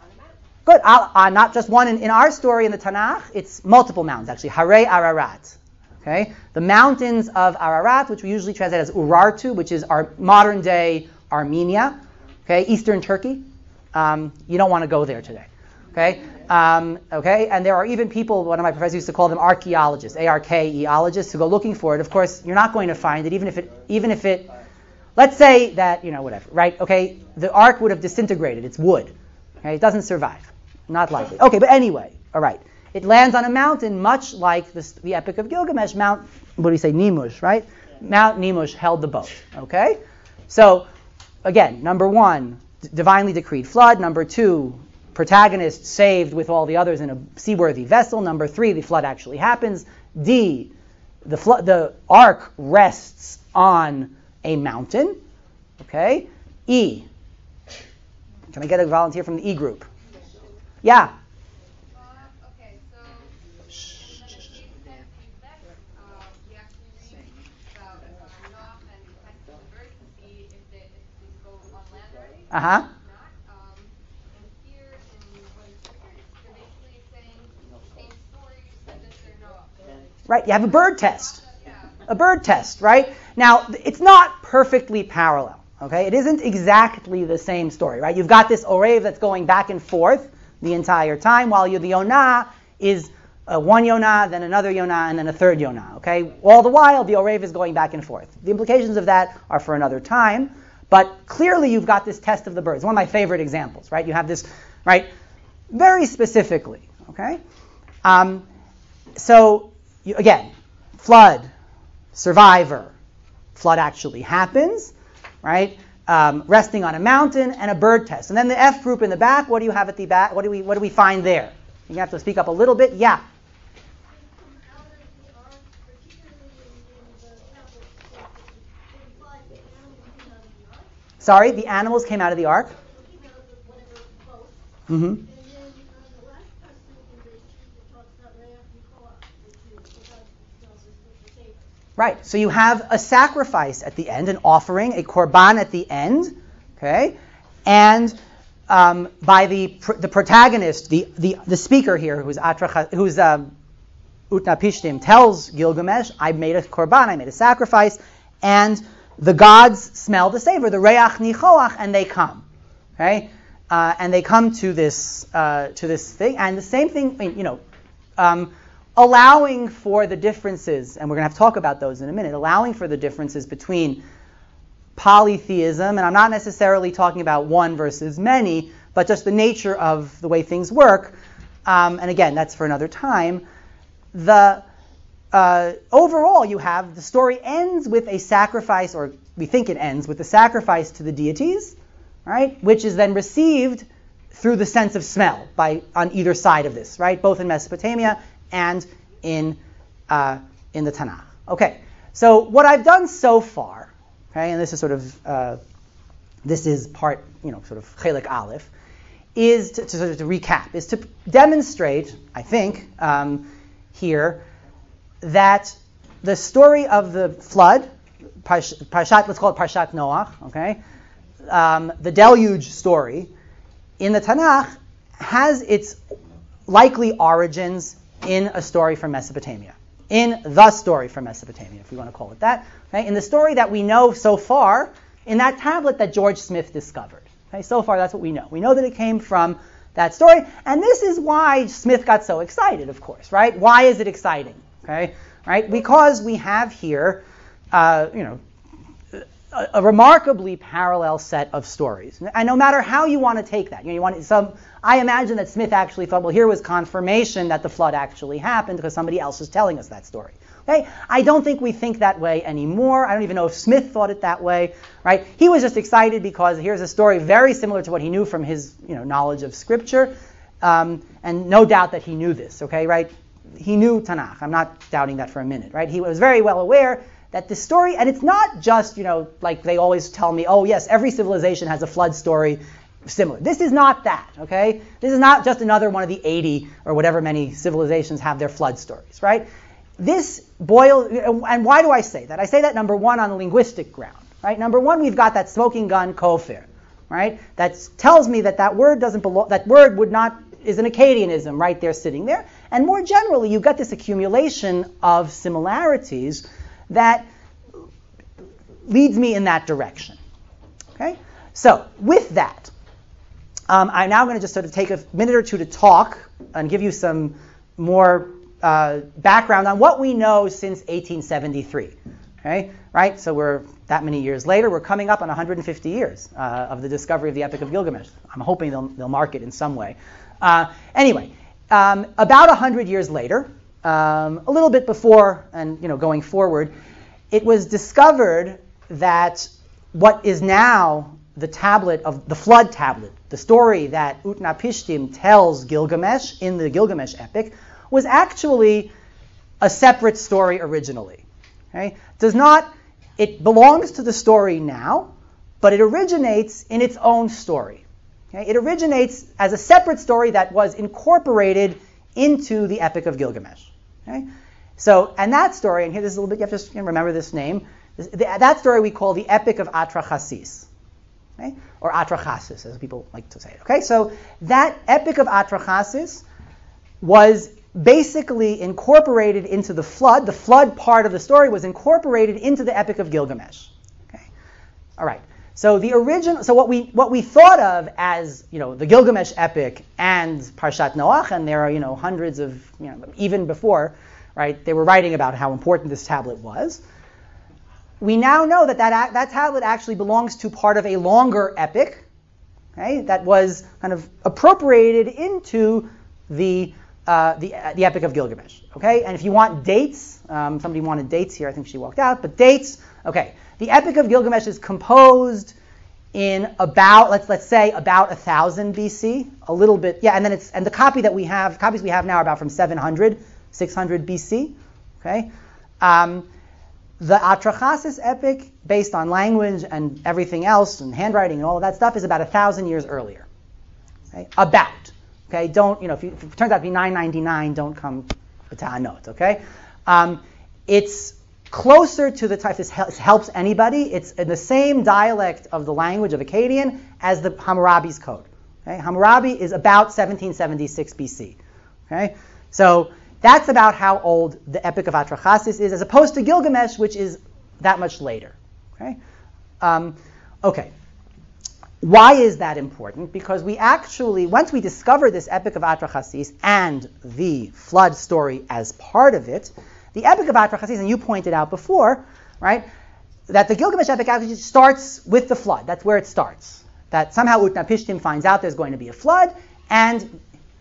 on a mountain. Good. Uh, not just one in, in our story in the Tanakh. It's multiple mountains actually. Hare Ararat. Okay. The mountains of Ararat, which we usually translate as Urartu, which is our modern day Armenia. Okay. Eastern Turkey. Um, you don't want to go there today. Okay. Um, okay. And there are even people. One of my professors used to call them archaeologists, A-R-K-eologists, who go looking for it. Of course, you're not going to find it, even if it, even if it. Let's say that you know whatever, right? Okay. The ark would have disintegrated. It's wood. Okay. It doesn't survive. Not likely. Okay. But anyway, all right. It lands on a mountain, much like the Epic of Gilgamesh. Mount. What do you say? Nimush, right? Mount Nimush held the boat. Okay. So again, number one, divinely decreed flood. Number two, protagonist saved with all the others in a seaworthy vessel. Number three, the flood actually happens. D, the, flo- the ark rests on a mountain. Okay? E. Can I get a volunteer from the E group? Yeah. Uh, uh, we actually read about uh, Noah and tested the birds to see if they, if they go on land already. Uh huh. Not. Um, and here in one of the scriptures, they're basically saying the same story, except that they're Noah. Right? You have a bird test. A bird test, right? Now, it's not perfectly parallel, okay? It isn't exactly the same story, right? You've got this Orev that's going back and forth the entire time, while you, the Yonah is uh, one Yonah, then another Yonah, and then a third Yonah, okay? All the while, the Orev is going back and forth. The implications of that are for another time, but clearly you've got this test of the birds. One of my favorite examples, right? You have this, right, very specifically, okay? Um, so, you, again, flood, survivor. Flood actually happens, right? Um, resting on a mountain and a bird test. And then the F group in the back, what do you have at the back? What do we, what do we find there? You have to speak up a little bit. Yeah. Sorry, the animals came out of the ark. Mm-hmm. Right. So you have a sacrifice at the end, an offering, a korban at the end, okay, and um, by the pr- the protagonist, the, the the speaker here, who's Atra, who's um, Utnapishtim, tells Gilgamesh, "I made a korban, I made a sacrifice, and the gods smell the savor, the reach nichoach, and they come, okay, uh, and they come to this uh, to this thing, and the same thing, you know." Um, allowing for the differences, and we're going to have to talk about those in a minute, allowing for the differences between polytheism, and I'm not necessarily talking about one versus many, but just the nature of the way things work. Um, and again, that's for another time. The uh, overall, you have the story ends with a sacrifice, or we think it ends with the sacrifice to the deities, right, which is then received through the sense of smell by on either side of this, right, both in Mesopotamia and in uh, in the Tanakh. Okay, so what I've done so far, okay, and this is sort of uh, this is part, you know, sort of chelik aleph, is to, to, sort of to recap, is to demonstrate, I think, um, here that the story of the flood, Parshat, let's call it Parshat Noach, okay, um, the deluge story in the Tanakh has its likely origins in a story from Mesopotamia, in the story from Mesopotamia, if we want to call it that. Okay? In the story that we know so far, in that tablet that George Smith discovered. Okay? So far, that's what we know. We know that it came from that story, and this is why Smith got so excited, of course, right? Why is it exciting? Okay, right? Because we have here, uh, you know, a, remarkably parallel set of stories, and no matter how you want to take that, you know, you want some. I imagine that Smith actually thought, well, here was confirmation that the flood actually happened because somebody else is telling us that story. Okay? I don't think we think that way anymore. I don't even know if Smith thought it that way, right? He was just excited because here's a story very similar to what he knew from his, you know, knowledge of Scripture, um, and no doubt that he knew this. Okay, right? He knew Tanakh. I'm not doubting that for a minute, right? He was very well aware that the story, and it's not just, you know, like they always tell me, oh yes, every civilization has a flood story similar. This is not that, okay? This is not just another one of the 80 or whatever many civilizations have their flood stories, right? This boils, and why do I say that? I say that number one on the linguistic ground, right? Number one, we've got that smoking gun kofir, right? That tells me that that word doesn't belong, that word would not, is an Akkadianism right there sitting there. And more generally, you've got this accumulation of similarities that leads me in that direction, okay? So, with that, um, I'm now going to just sort of take a minute or two to talk and give you some more uh, background on what we know since 1873. Okay, right? So we're that many years later. We're coming up on 150 years uh, of the discovery of the Epic of Gilgamesh. I'm hoping they'll, they'll mark it in some way. Uh, anyway, um, about 100 years later, um, a little bit before and you know going forward, it was discovered that what is now the tablet of the flood tablet, the story that Utnapishtim tells Gilgamesh in the Gilgamesh epic, was actually a separate story originally. Okay? Does not it belongs to the story now, but it originates in its own story. Okay? It originates as a separate story that was incorporated into the Epic of Gilgamesh. Okay? So, and that story, and here this is a little bit, you have to remember this name. The, that story we call the Epic of Atrahasis, okay? or Atrahasis, as people like to say it. Okay, so that Epic of Atrahasis was basically incorporated into the flood. The flood part of the story was incorporated into the Epic of Gilgamesh. Okay, all right. So the original, so what we what we thought of as you know the Gilgamesh epic and Parshat Noach, and there are you know hundreds of you know even before, right? They were writing about how important this tablet was. We now know that that, that tablet actually belongs to part of a longer epic, okay, that was kind of appropriated into the uh, the, uh, the Epic of Gilgamesh. Okay, and if you want dates, um, somebody wanted dates here. I think she walked out, but dates. Okay, the Epic of Gilgamesh is composed in about let's let's say about 1000 BC, a little bit yeah, and then it's and the copy that we have copies we have now are about from 700 600 BC. Okay, um, the Atrahasis epic, based on language and everything else and handwriting and all of that stuff, is about a thousand years earlier. Okay, about. Okay, don't you know if, you, if it turns out to be 999, don't come to a note. Okay, um, it's closer to the type, this helps anybody, it's in the same dialect of the language of Akkadian as the Hammurabi's code. Okay? Hammurabi is about 1776 BC. Okay? So that's about how old the Epic of Atrahasis is, as opposed to Gilgamesh, which is that much later. Okay? Um, okay. Why is that important? Because we actually, once we discover this Epic of Atrahasis and the flood story as part of it, the Epic of Atrahasis, and you pointed out before, right, that the Gilgamesh epic actually starts with the flood. That's where it starts. That somehow Utnapishtim finds out there's going to be a flood, and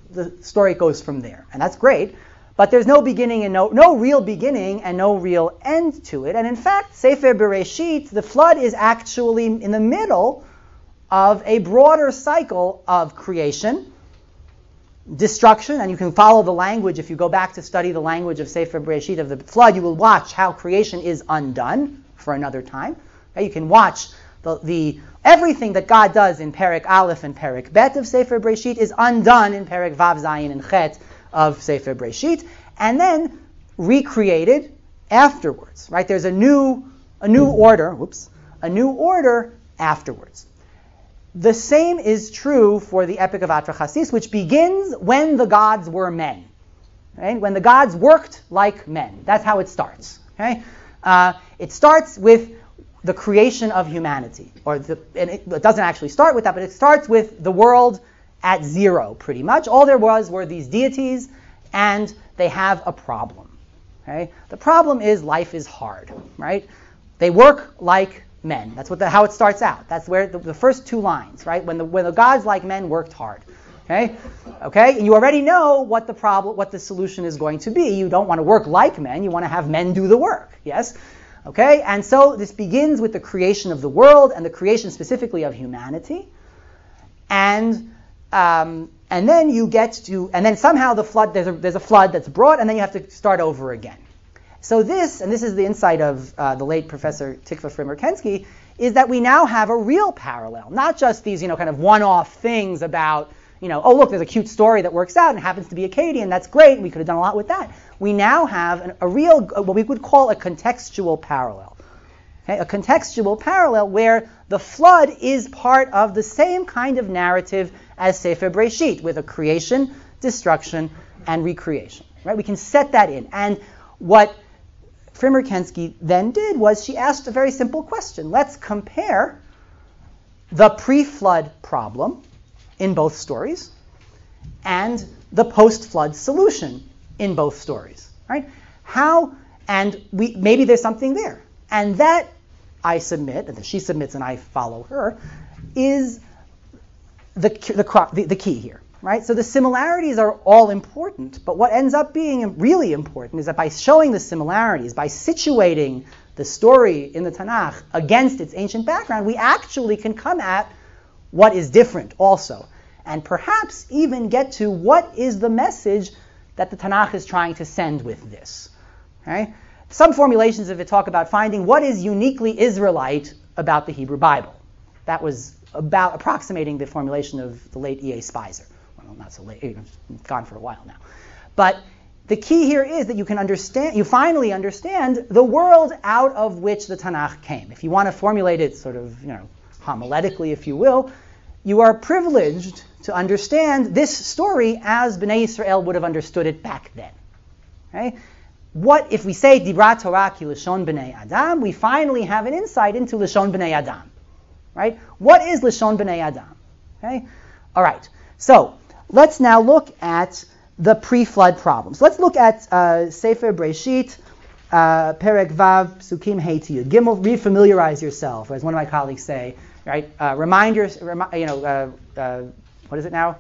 the story goes from there. And that's great. But there's no beginning and no, no real beginning and no real end to it. And in fact, Sefer Bereshit, the flood is actually in the middle of a broader cycle of creation, destruction, and you can follow the language. If you go back to study the language of Sefer Bereshit of the flood, you will watch how creation is undone for another time. Okay, you can watch the, the everything that God does in Perek Aleph and Perek Bet of Sefer Bereshit is undone in Perek Vav Zayin and Chet of Sefer Bereshit, and then recreated afterwards. Right? There's a new a new order. Whoops, a new order afterwards. The same is true for the Epic of Atrahasis, which begins when the gods were men. Right? When the gods worked like men. That's how it starts. Okay? Uh, it starts with the creation of humanity. Or the, and it, it doesn't actually start with that, but it starts with the world at zero, pretty much. All there was were these deities, and they have a problem. Okay? The problem is life is hard, right? They work like men. That's what the, how it starts out. That's where the, the, first two lines, right? When the when the gods like men worked hard. Okay? Okay? And you already know what the problem what the solution is going to be. You don't want to work like men, you want to have men do the work. Yes? Okay? And so this begins with the creation of the world and the creation specifically of humanity. And um, and then you get to, and then somehow the flood, there's a, there's a flood that's brought, and then you have to start over again. So this, and this is the insight of uh, the late Professor Tikva Frymer-Kensky, is that we now have a real parallel, not just these, you know, kind of one-off things about, you know, oh look, there's a cute story that works out and happens to be Akkadian, that's great, we could have done a lot with that. We now have an, a real, what we would call a contextual parallel. Okay? A contextual parallel where the flood is part of the same kind of narrative as Sefer Breshit, with a creation, destruction, and recreation. Right? We can set that in. And what Frymer-Kensky then did was she asked a very simple question. Let's compare the pre-flood problem in both stories and the post-flood solution in both stories. Right? How and we maybe there's something there. And that I submit, and she submits and I follow her, is the, the, the, the key here right? So the similarities are all important, but what ends up being really important is that by showing the similarities, by situating the story in the Tanakh against its ancient background, we actually can come at what is different also, and perhaps even get to what is the message that the Tanakh is trying to send with this. Okay? Some formulations of it talk about finding what is uniquely Israelite about the Hebrew Bible. That was about approximating the formulation of the late E.A. Speiser. Well, not so late, it's gone for a while now. But the key here is that you can understand, you finally understand the world out of which the Tanakh came. If you want to formulate it sort of, you know, homiletically, if you will, you are privileged to understand this story as Bnei Israel would have understood it back then. Okay? What if we say Dibra Torah ki Lashon Bnei Adam? We finally have an insight into Lashon Bnei Adam. Right? What is Lashon Bnei Adam? Okay? All right. So let's now look at the pre-flood problems. Let's look at uh, Sefer Breshit, uh, Perek Vav, Psukim Hey Gimel, refamiliarize yourself, as one of my colleagues say. Right? Uh, remind your, remi- you know, uh, uh, what is it now?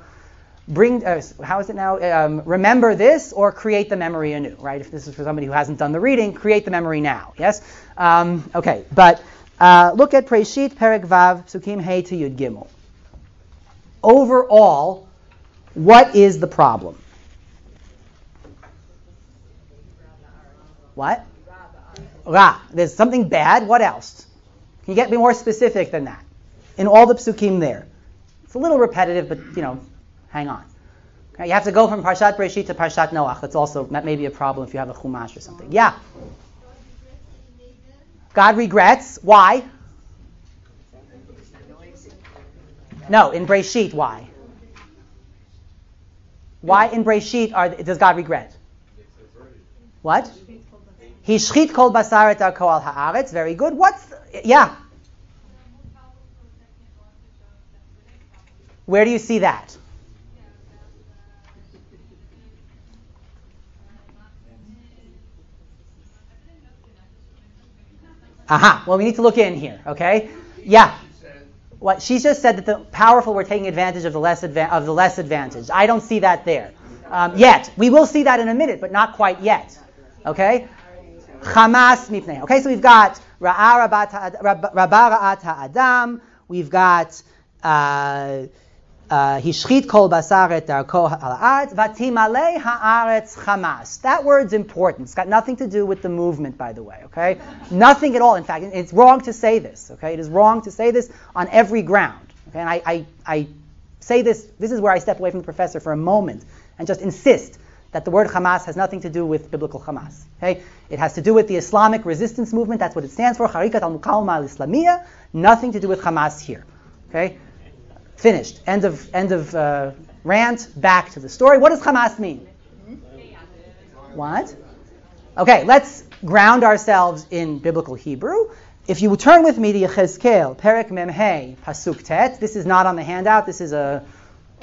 Bring, uh, how is it now? Um, remember this or create the memory anew, right? If this is for somebody who hasn't done the reading, create the memory now, yes? Um, okay, but uh, look at Breshit Perek Vav Psukim Hey to Yud Gimel. Overall, what is the problem? What? Ra. There's something bad. What else? Can you get me more specific than that? In all the psukim there. It's a little repetitive, but you know, hang on. Okay, you have to go from Parshat Breshit to Parshat Noach. That's also that may be a problem if you have a Chumash or something. Yeah. God regrets. Why? No, in Breshit, why? Why in Breshit are, does God regret? What? He shchit kol basar et arko al haaretz. Very good. What's yeah? Where do you see that? Aha. Well, we need to look in here. Okay. Yeah. What she just said that the powerful were taking advantage of the less adva- of the less advantage. I don't see that there um, yet. We will see that in a minute, but not quite yet. Okay. Hamas mipnei. Okay, so we've got Ra'a Ra'at Adam. We've got uh, Hishchit kol basar darko ha'aretz chamas. That word's important. It's got nothing to do with the movement, by the way. Okay, nothing at all. In fact, it's wrong to say this. Okay, it is wrong to say this on every ground. Okay, and I, I, I say this. This is where I step away from the professor for a moment and just insist that the word Hamas has nothing to do with biblical Hamas. Okay, it has to do with the Islamic resistance movement. That's what it stands for. Harikat al Muqawma al Islamiyah. Nothing to do with Hamas here. Okay. Finished. End of end of uh, rant. Back to the story. What does Hamas mean? What? Okay, let's ground ourselves in biblical Hebrew. If you will turn with me to Yechezkel, Perek Memhei, Pasuk Tet. This is not on the handout. This is a,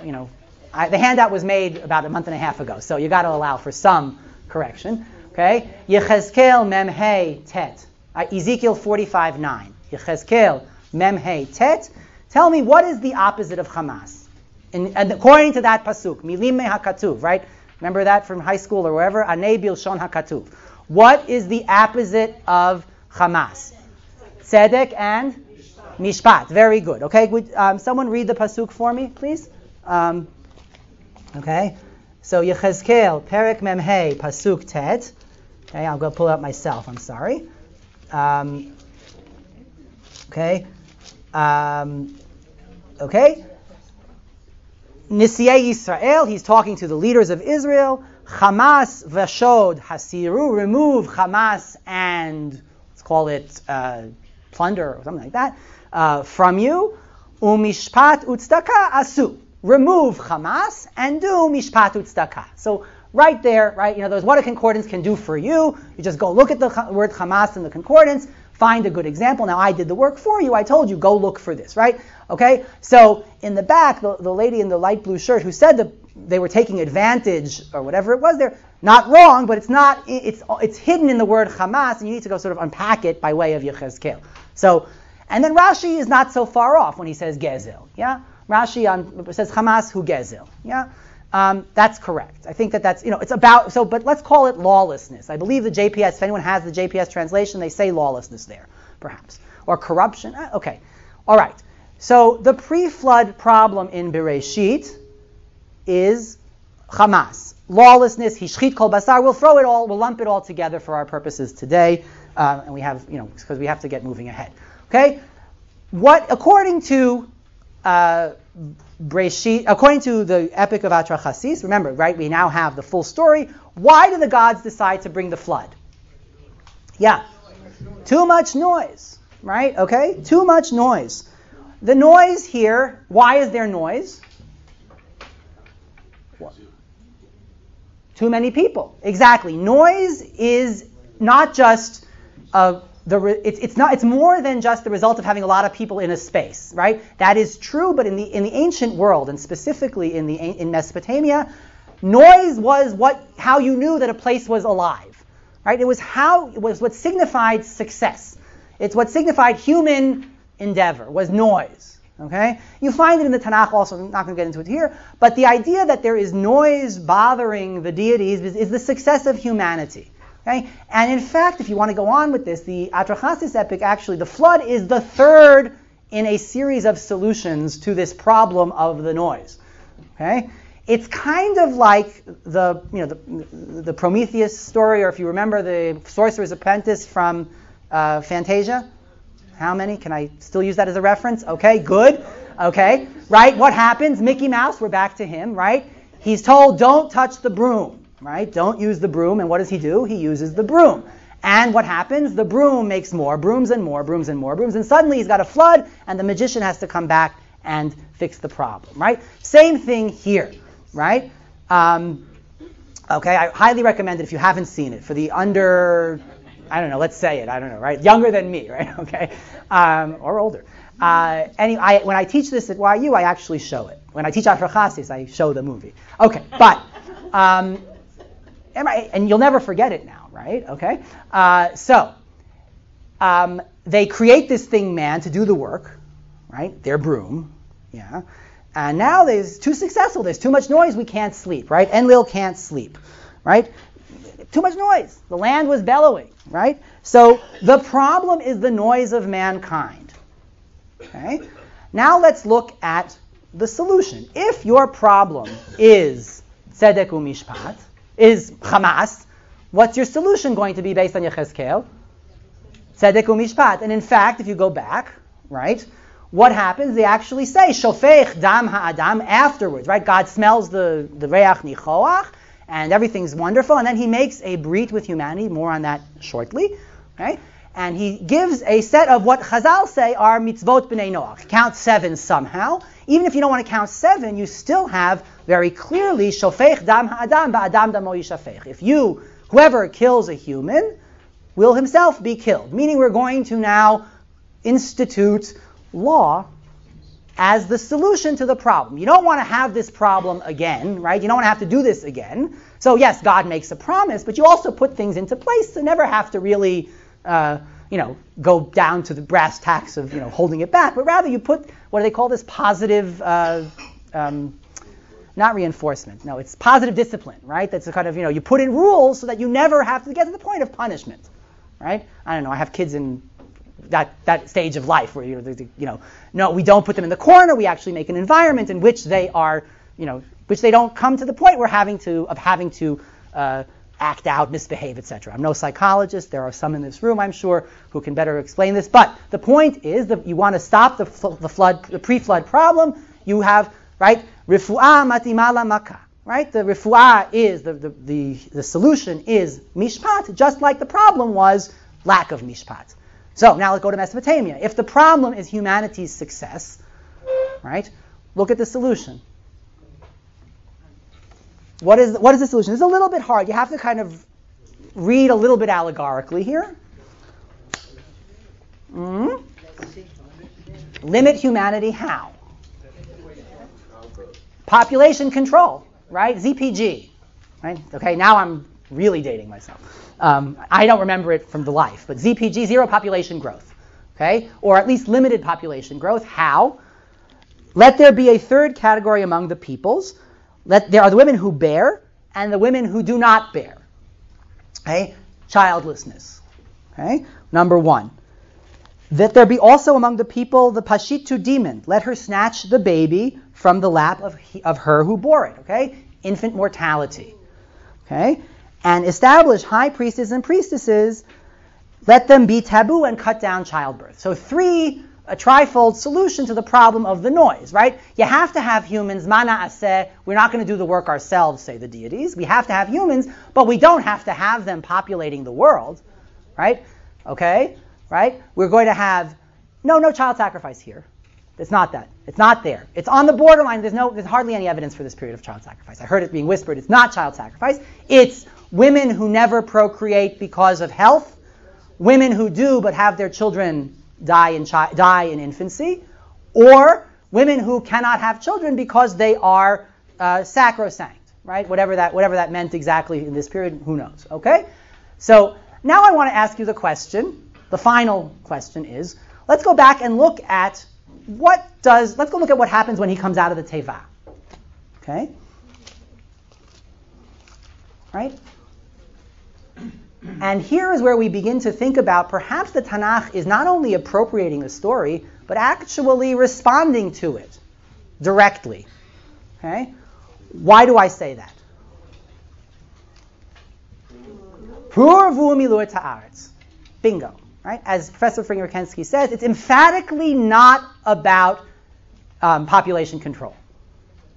you know, I, the handout was made about a month and a half ago, so you got to allow for some correction. Okay, Yechezkel Memhei Tet. Uh, Ezekiel 45:9. Yechezkel Memhei Tet. Tell me what is the opposite of Hamas? And, and according to that pasuk, milim hakatuv, right? Remember that from high school or wherever? Anei bilshon hakatuv. What is the opposite of Hamas? Tzedek and mishpat. Very good. Okay, would um, someone read the pasuk for me, please? Um, okay, so Yechezkel, Perek Memhei, pasuk Tet. Okay, I'll go pull it up myself. I'm sorry. Um, okay. Um, okay? Nisiyei Yisrael, he's talking to the leaders of Israel. Hamas vashod hasiru, remove Hamas and let's call it uh, plunder or something like that uh, from you. Umishpat utstaka asu, remove Hamas and do mishpat utstaka. So right there, right, you know, there's what a concordance can do for you. You just go look at the word Hamas in the concordance find a good example. Now I did the work for you. I told you go look for this, right? Okay. So in the back, the, the lady in the light blue shirt who said that they were taking advantage or whatever it was there, not wrong, but it's not. It's it's hidden in the word Hamas, and you need to go sort of unpack it by way of Yechezkel. So, and then Rashi is not so far off when he says Gezel. Yeah. Rashi on, says Hamas who Gezel. Yeah. Um, that's correct. I think that that's, you know, it's about, so, but let's call it lawlessness. I believe the JPS, if anyone has the JPS translation, they say lawlessness there, perhaps. Or corruption. Uh, okay. All right. So the pre flood problem in Bereshit is Hamas. lawlessness, hishchit kol basar. We'll throw it all, we'll lump it all together for our purposes today, uh, and we have, you know, because we have to get moving ahead. Okay, what according to uh, Breshit, according to the Epic of Atrachasis, remember, right? We now have the full story. Why do the gods decide to bring the flood? Yeah, too much noise, right? Okay, too much noise. The noise here. Why is there noise? Too many people. Exactly. Noise is not just the re- it's, it's not it's more than just the result of having a lot of people in a space, right? That is true, but in the in the ancient world and specifically in the in Mesopotamia, noise was what how you knew that a place was alive, right? It was how it was what signified success. It's what signified human endeavor was noise. Okay? You find it in the Tanakh also, I'm not going to get into it here, but the idea that there is noise bothering the deities is, is the success of humanity. Okay? And in fact, if you want to go on with this, the Atrahasis epic, actually, the flood is the third in a series of solutions to this problem of the noise. Okay? It's kind of like the, you know, the, the Prometheus story, or if you remember the Sorcerer's Apprentice from uh, Fantasia. How many? Can I still use that as a reference? Okay, good. Okay, right? What happens? Mickey Mouse, we're back to him, right? He's told, don't touch the broom, right? Don't use the broom. And what does he do? He uses the broom. And what happens? The broom makes more brooms and more brooms and more brooms. And suddenly he's got a flood, and the magician has to come back and fix the problem, right? Same thing here, right? Um, okay, I highly recommend it if you haven't seen it for the under I don't know, let's say it, I don't know, right? Younger than me, right? Okay, um, or older. Uh, any, I, when I teach this at YU, I actually show it. When I teach Atrachasis, I show the movie. Okay, but, um, and you'll never forget it now, right? Okay, uh, so um, they create this thing, man, to do the work, right? Their broom, yeah. And now there's too successful. There's too much noise. We can't sleep, right? Enlil can't sleep, right? Too much noise. The land was bellowing, right? So the problem is the noise of mankind. Okay? Now let's look at the solution. If your problem is tzedek umishpat, is Hamas, what's your solution going to be based on Yechezkel? Tzedek umishpat. And in fact, if you go back, right, what happens? They actually say shofech dam ha'adam afterwards, right? God smells the the reach nichoach, and everything's wonderful. And then he makes a brit with humanity. More on that shortly. Okay? And he gives a set of what Chazal say are mitzvot b'nei Noach. Count seven somehow. Even if you don't want to count seven, you still have very clearly shofech dam ha'adam ba'adam damo yishafech. If you, whoever kills a human, will himself be killed. Meaning we're going to now institute law as the solution to the problem. You don't want to have this problem again, right? You don't want to have to do this again. So yes, God makes a promise, but you also put things into place to never have to really, uh, you know, go down to the brass tacks of you know holding it back, but rather you put what do they call this positive. Uh, um, not reinforcement. No, it's positive discipline, right? That's a kind of, you know, you put in rules so that you never have to get to the point of punishment, right? I don't know. I have kids in that, that stage of life where, you know, you know, no, we don't put them in the corner. We actually make an environment in which they are, you know, which they don't come to the point where having to, of having to uh, act out, misbehave, etc. I'm no psychologist. There are some in this room, I'm sure, who can better explain this. But the point is that you want to stop the, the flood, the pre-flood problem. You have, right, Rifu'ah matimala maka. Right? The rifu'ah is, the, the, the, the solution is mishpat, just like the problem was lack of mishpat. So now let's go to Mesopotamia. If the problem is humanity's success, right, look at the solution. What is, what is the solution? It's a little bit hard. You have to kind of read a little bit allegorically here. Mm-hmm. Limit humanity how? Population control, right? ZPG, right? Okay, now I'm really dating myself. Um, I don't remember it from the life, but ZPG, zero population growth, okay? Or at least limited population growth. How? Let there be a third category among the peoples. Let, there are the women who bear and the women who do not bear. Okay? Childlessness. Okay? Number one. That there be also among the people the pashitu demon. Let her snatch the baby from the lap of, he, of her who bore it. Okay? Infant mortality. Okay? And establish high priestesses and priestesses, let them be taboo and cut down childbirth. So three, a trifold solution to the problem of the noise, right? You have to have humans, mana aseh, we're not going to do the work ourselves, say the deities. We have to have humans, but we don't have to have them populating the world, right? Okay? Right? We're going to have no, no child sacrifice here. It's not that. It's not there. It's on the borderline. There's no, there's hardly any evidence for this period of child sacrifice. I heard it being whispered. It's not child sacrifice. It's women who never procreate because of health, women who do but have their children die in chi- die in infancy, or women who cannot have children because they are uh, sacrosanct. Right? Whatever that, whatever that meant exactly in this period, who knows? Okay. So now I want to ask you the question. The final question is: Let's go back and look at what does, let's go look at what happens when he comes out of the teva. Okay? Right? And here is where we begin to think about perhaps the Tanakh is not only appropriating the story, but actually responding to it directly. Okay? Why do I say that? Bingo. Right? As Professor Frymer-Kensky says, it's emphatically not about um, population control.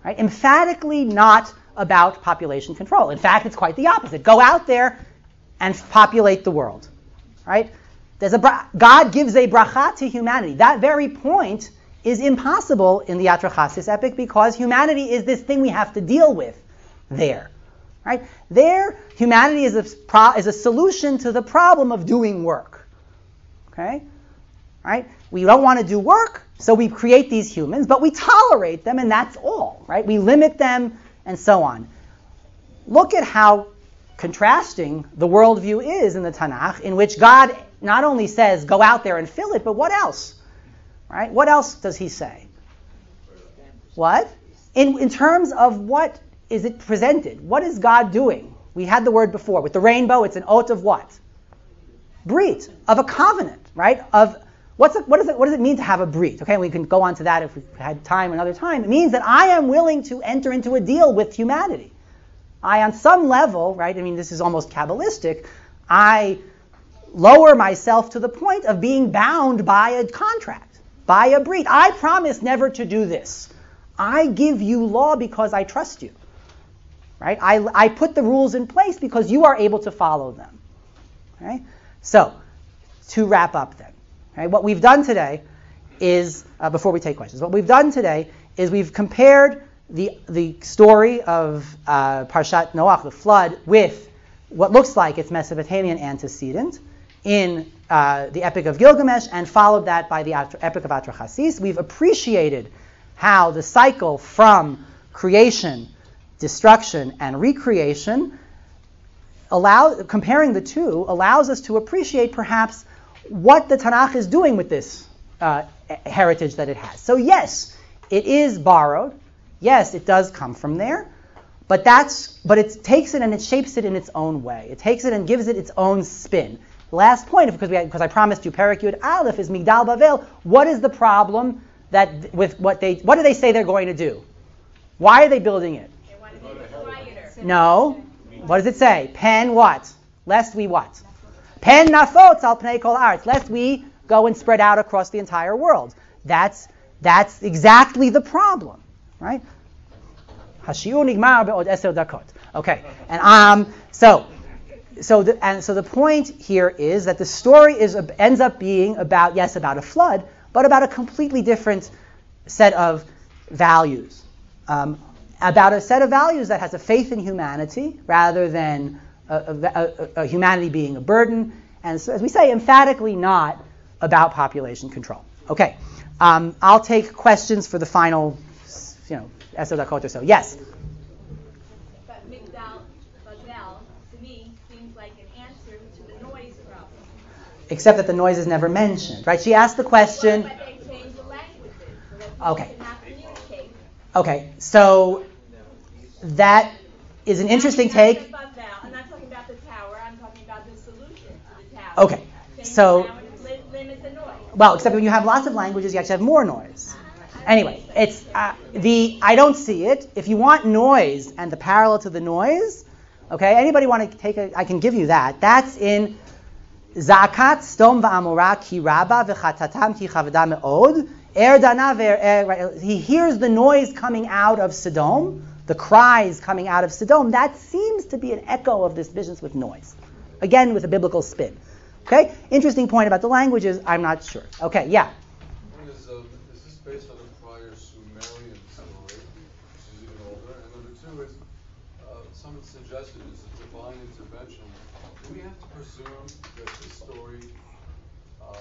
Right? Emphatically not about population control. In fact, it's quite the opposite. Go out there and populate the world. Right? There's a bra- God gives a bracha to humanity. That very point is impossible in the Atrachasis epic because humanity is this thing we have to deal with there. Right? There, humanity is a, pro- is a solution to the problem of doing work. Okay? Right? We don't want to do work, so we create these humans, but we tolerate them, and that's all. Right? We limit them, and so on. Look at how contrasting the worldview is in the Tanakh, in which God not only says, go out there and fill it, but what else? Right? What else does he say? What? In, in terms of what is it presented? What is God doing? We had the word before. With the rainbow, it's an oath of what? Brit, of a covenant, right? Of what's it, it, what does it mean to have a brit? Okay, we can go on to that if we had time another time. It means that I am willing to enter into a deal with humanity. I, on some level, right? I mean, this is almost Kabbalistic. I lower myself to the point of being bound by a contract, by a brit. I promise never to do this. I give you law because I trust you. Right? I, I put the rules in place because you are able to follow them. Okay? So, to wrap up then, right, what we've done today is, uh, before we take questions, what we've done today is we've compared the, the story of uh, Parshat Noach, the flood, with what looks like its Mesopotamian antecedent in uh, the Epic of Gilgamesh and followed that by the Epic of Atrahasis. We've appreciated how the cycle from creation, destruction, and recreation allow, comparing the two allows us to appreciate perhaps what the Tanakh is doing with this uh, heritage that it has. So yes, it is borrowed. Yes, it does come from there. But that's but it takes it and it shapes it in its own way. It takes it and gives it its own spin. Last point, because we had, because I promised you Perek Yud Aleph is Migdal Bavel. What is the problem that with what they what do they say they're going to do? Why are they building it? They want to be quieter. No. What does it say? Pen what? Lest we what? Pen nafot al pnei kol arts. Lest we go and spread out across the entire world. That's that's exactly the problem, right? Hashiur nigmar be'od eser dakot. Okay, and um, so so the, and so the point here is that the story is ends up being about yes about a flood, but about a completely different set of values. Um, about a set of values that has a faith in humanity rather than a, humanity being a burden, and so, as we say, emphatically not about population control. Okay, um, I'll take questions for the final, you know, eser dakot or so. Yes. But Migdal Bavel, to me, seems like an answer to the noise problem. Except that the noise is never mentioned, right? She asked the question. But they changed the languages so Okay. Okay, so that is an interesting take. talking about Bavel. I'm not talking about the tower. I'm talking about the solution to the tower. Okay, so- the language, li- limit the noise. Well, except when you have lots of languages, you actually have more noise. Anyway, it's uh, the I don't see it. If you want noise and the parallel to the noise, Okay, anybody want to take a? I can give you that. That's in Zakat Sdom va'amora ki rabba v'chatatam ki chavda me'od. Er er- He hears the noise coming out of Sodom, the cries coming out of Sodom. That seems to be an echo of this business with noise. Again, with a biblical spin. Okay, interesting point about the languages. I'm not sure. Okay, yeah. Is, uh, is this based on a prior Sumerian story, which is even older? And number two is, uh, someone suggested it's a divine intervention. Do we have to presume that this story uh,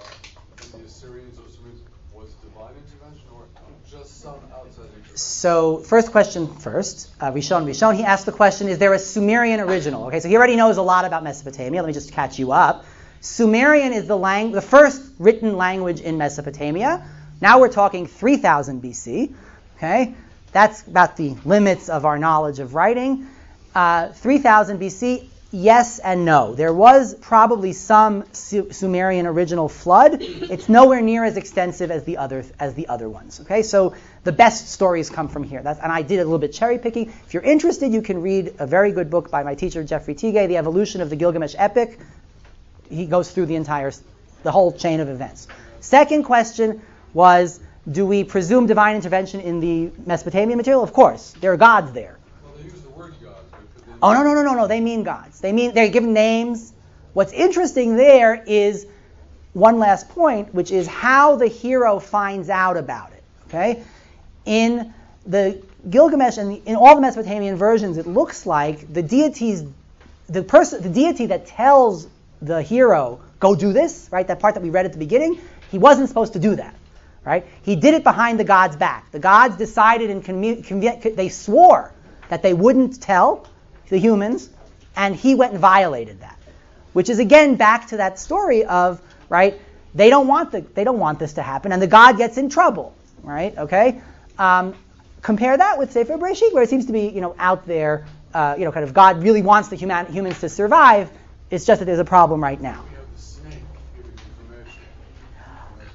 in the Assyrians or Sumerians was divine intervention or just some outside intervention? So first question first, uh, Rishon Rishon. He asked the question: Is there a Sumerian original? Okay, so he already knows a lot about Mesopotamia. Let me just catch you up. Sumerian is the lang- the first written language in Mesopotamia. Now we're talking 3000 BC. Okay, that's about the limits of our knowledge of writing. Uh, 3000 BC. Yes and no. There was probably some Su- Sumerian original flood. It's nowhere near as extensive as the other as the other ones. Okay, so the best stories come from here. That's, and I did a little bit cherry picking. If you're interested, you can read a very good book by my teacher Jeffrey Tigay, The Evolution of the Gilgamesh Epic. He goes through the entire the whole chain of events. Second question was, do we presume divine intervention in the Mesopotamian material? Of course, there are gods there. Well, they use the word God, but could they Oh no no no no no! They mean gods. They mean they're given names. What's interesting there is one last point, which is how the hero finds out about it. Okay, in the Gilgamesh and in all the Mesopotamian versions, it looks like the deities, the person, the deity that tells the hero go do this, right? That part that we read at the beginning, he wasn't supposed to do that, right? He did it behind the gods' back. The gods decided and commu- they swore that they wouldn't tell the humans, and he went and violated that, which is again back to that story of right. They don't want the they don't want this to happen, and the god gets in trouble, right? Okay. Um, compare that with Sefer Bereshit, where it seems to be you know out there, uh, you know, kind of God really wants the human, humans to survive. It's just that there's a problem right now. We have the snake giving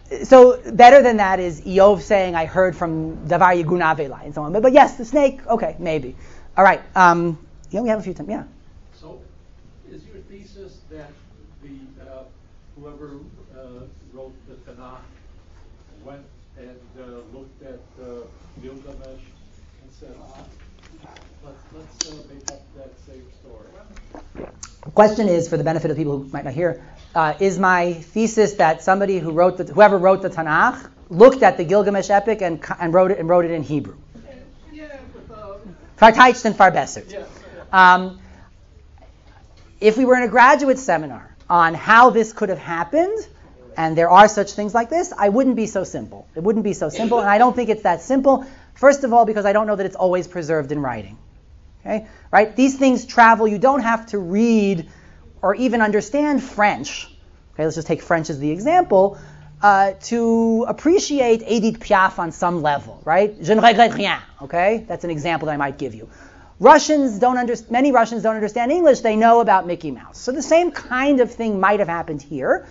information. So better than that is Iyov saying, "I heard from Davar Yegun Avelai," and so on. But, but yes, the snake. Okay, maybe. All right. Um, yeah, we have a few times. Yeah. So, is your thesis that the uh, whoever uh, wrote the Tanakh went and uh, looked at uh, Gilgamesh and said, ah, let's let's uh, make up that same story? Question is, for the benefit of people who might not hear, uh, is my thesis that somebody who wrote the, whoever wrote the Tanakh looked at the Gilgamesh epic and, and wrote it and wrote it in Hebrew. Farteitcht and Farbessert. Um, if we were in a graduate seminar on how this could have happened, and there are such things like this, I wouldn't be so simple. It wouldn't be so simple, and I don't think it's that simple. First of all, because I don't know that it's always preserved in writing. Okay, right? These things travel. You don't have to read or even understand French. Okay, let's just take French as the example. Uh, to appreciate Edith Piaf on some level, right? Je ne regrette rien. Okay, that's an example that I might give you. Russians don't under, many Russians don't understand English. They know about Mickey Mouse. So the same kind of thing might have happened here.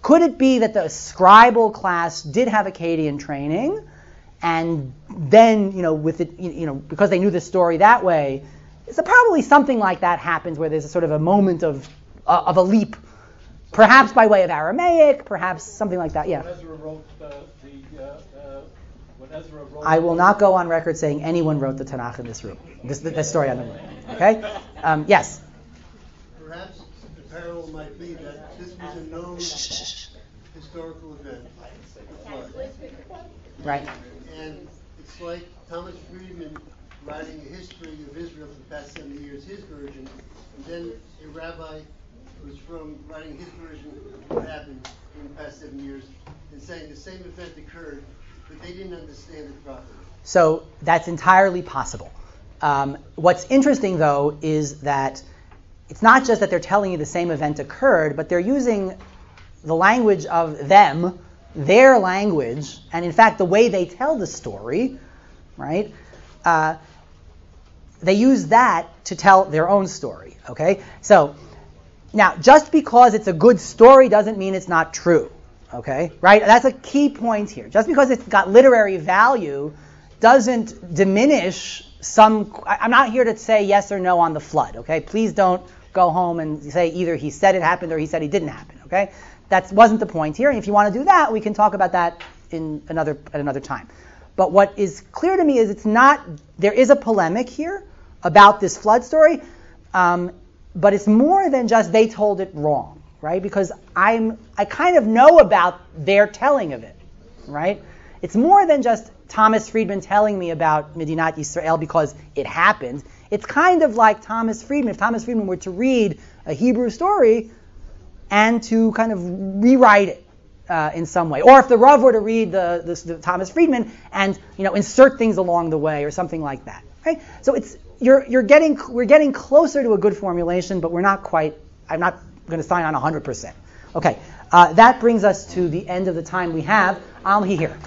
Could it be that the scribal class did have Akkadian training, and then you know with it you you know because they knew the story that way, so probably something like that happens where there's a sort of a moment of uh, of a leap, perhaps by way of Aramaic, perhaps something like that. Yeah. When Ezra wrote uh, the uh, when Ezra. I will not go on record saying anyone wrote the Tanakh in this room. This, this story on the room. Okay? Um, yes. Perhaps the parallel might be that this was a known historical event, flood. Right. And it's like Thomas Friedman writing a history of Israel for the past 70 years, his version, and then a rabbi was from writing his version of what happened in the past 70 years and saying the same event occurred, but they didn't understand it properly. So that's entirely possible. Um, what's interesting, though, is that it's not just that they're telling you the same event occurred, but they're using the language of them, their language, and in fact, the way they tell the story, right? Uh, they use that to tell their own story, okay? So now, just because it's a good story doesn't mean it's not true, okay? Right? That's a key point here. Just because it's got literary value doesn't diminish some. I'm not here to say yes or no on the flood. Okay, please don't go home and say either he said it happened or he said it didn't happen. Okay, that wasn't the point here. And if you want to do that, we can talk about that in another at another time. But what is clear to me is it's not. There is a polemic here about this flood story, um, but it's more than just they told it wrong, right? Because I'm I kind of know about their telling of it, right? It's more than just Thomas Friedman telling me about Medinat Yisrael because it happened. It's kind of like Thomas Friedman. If Thomas Friedman were to read a Hebrew story and to kind of rewrite it uh, in some way, or if the Rav were to read the, the, the Thomas Friedman and you know insert things along the way or something like that, right? So it's you're you're getting we're getting closer to a good formulation, but we're not quite. I'm not going to sign on 100%. Okay, uh, that brings us to the end of the time we have. I'll be here.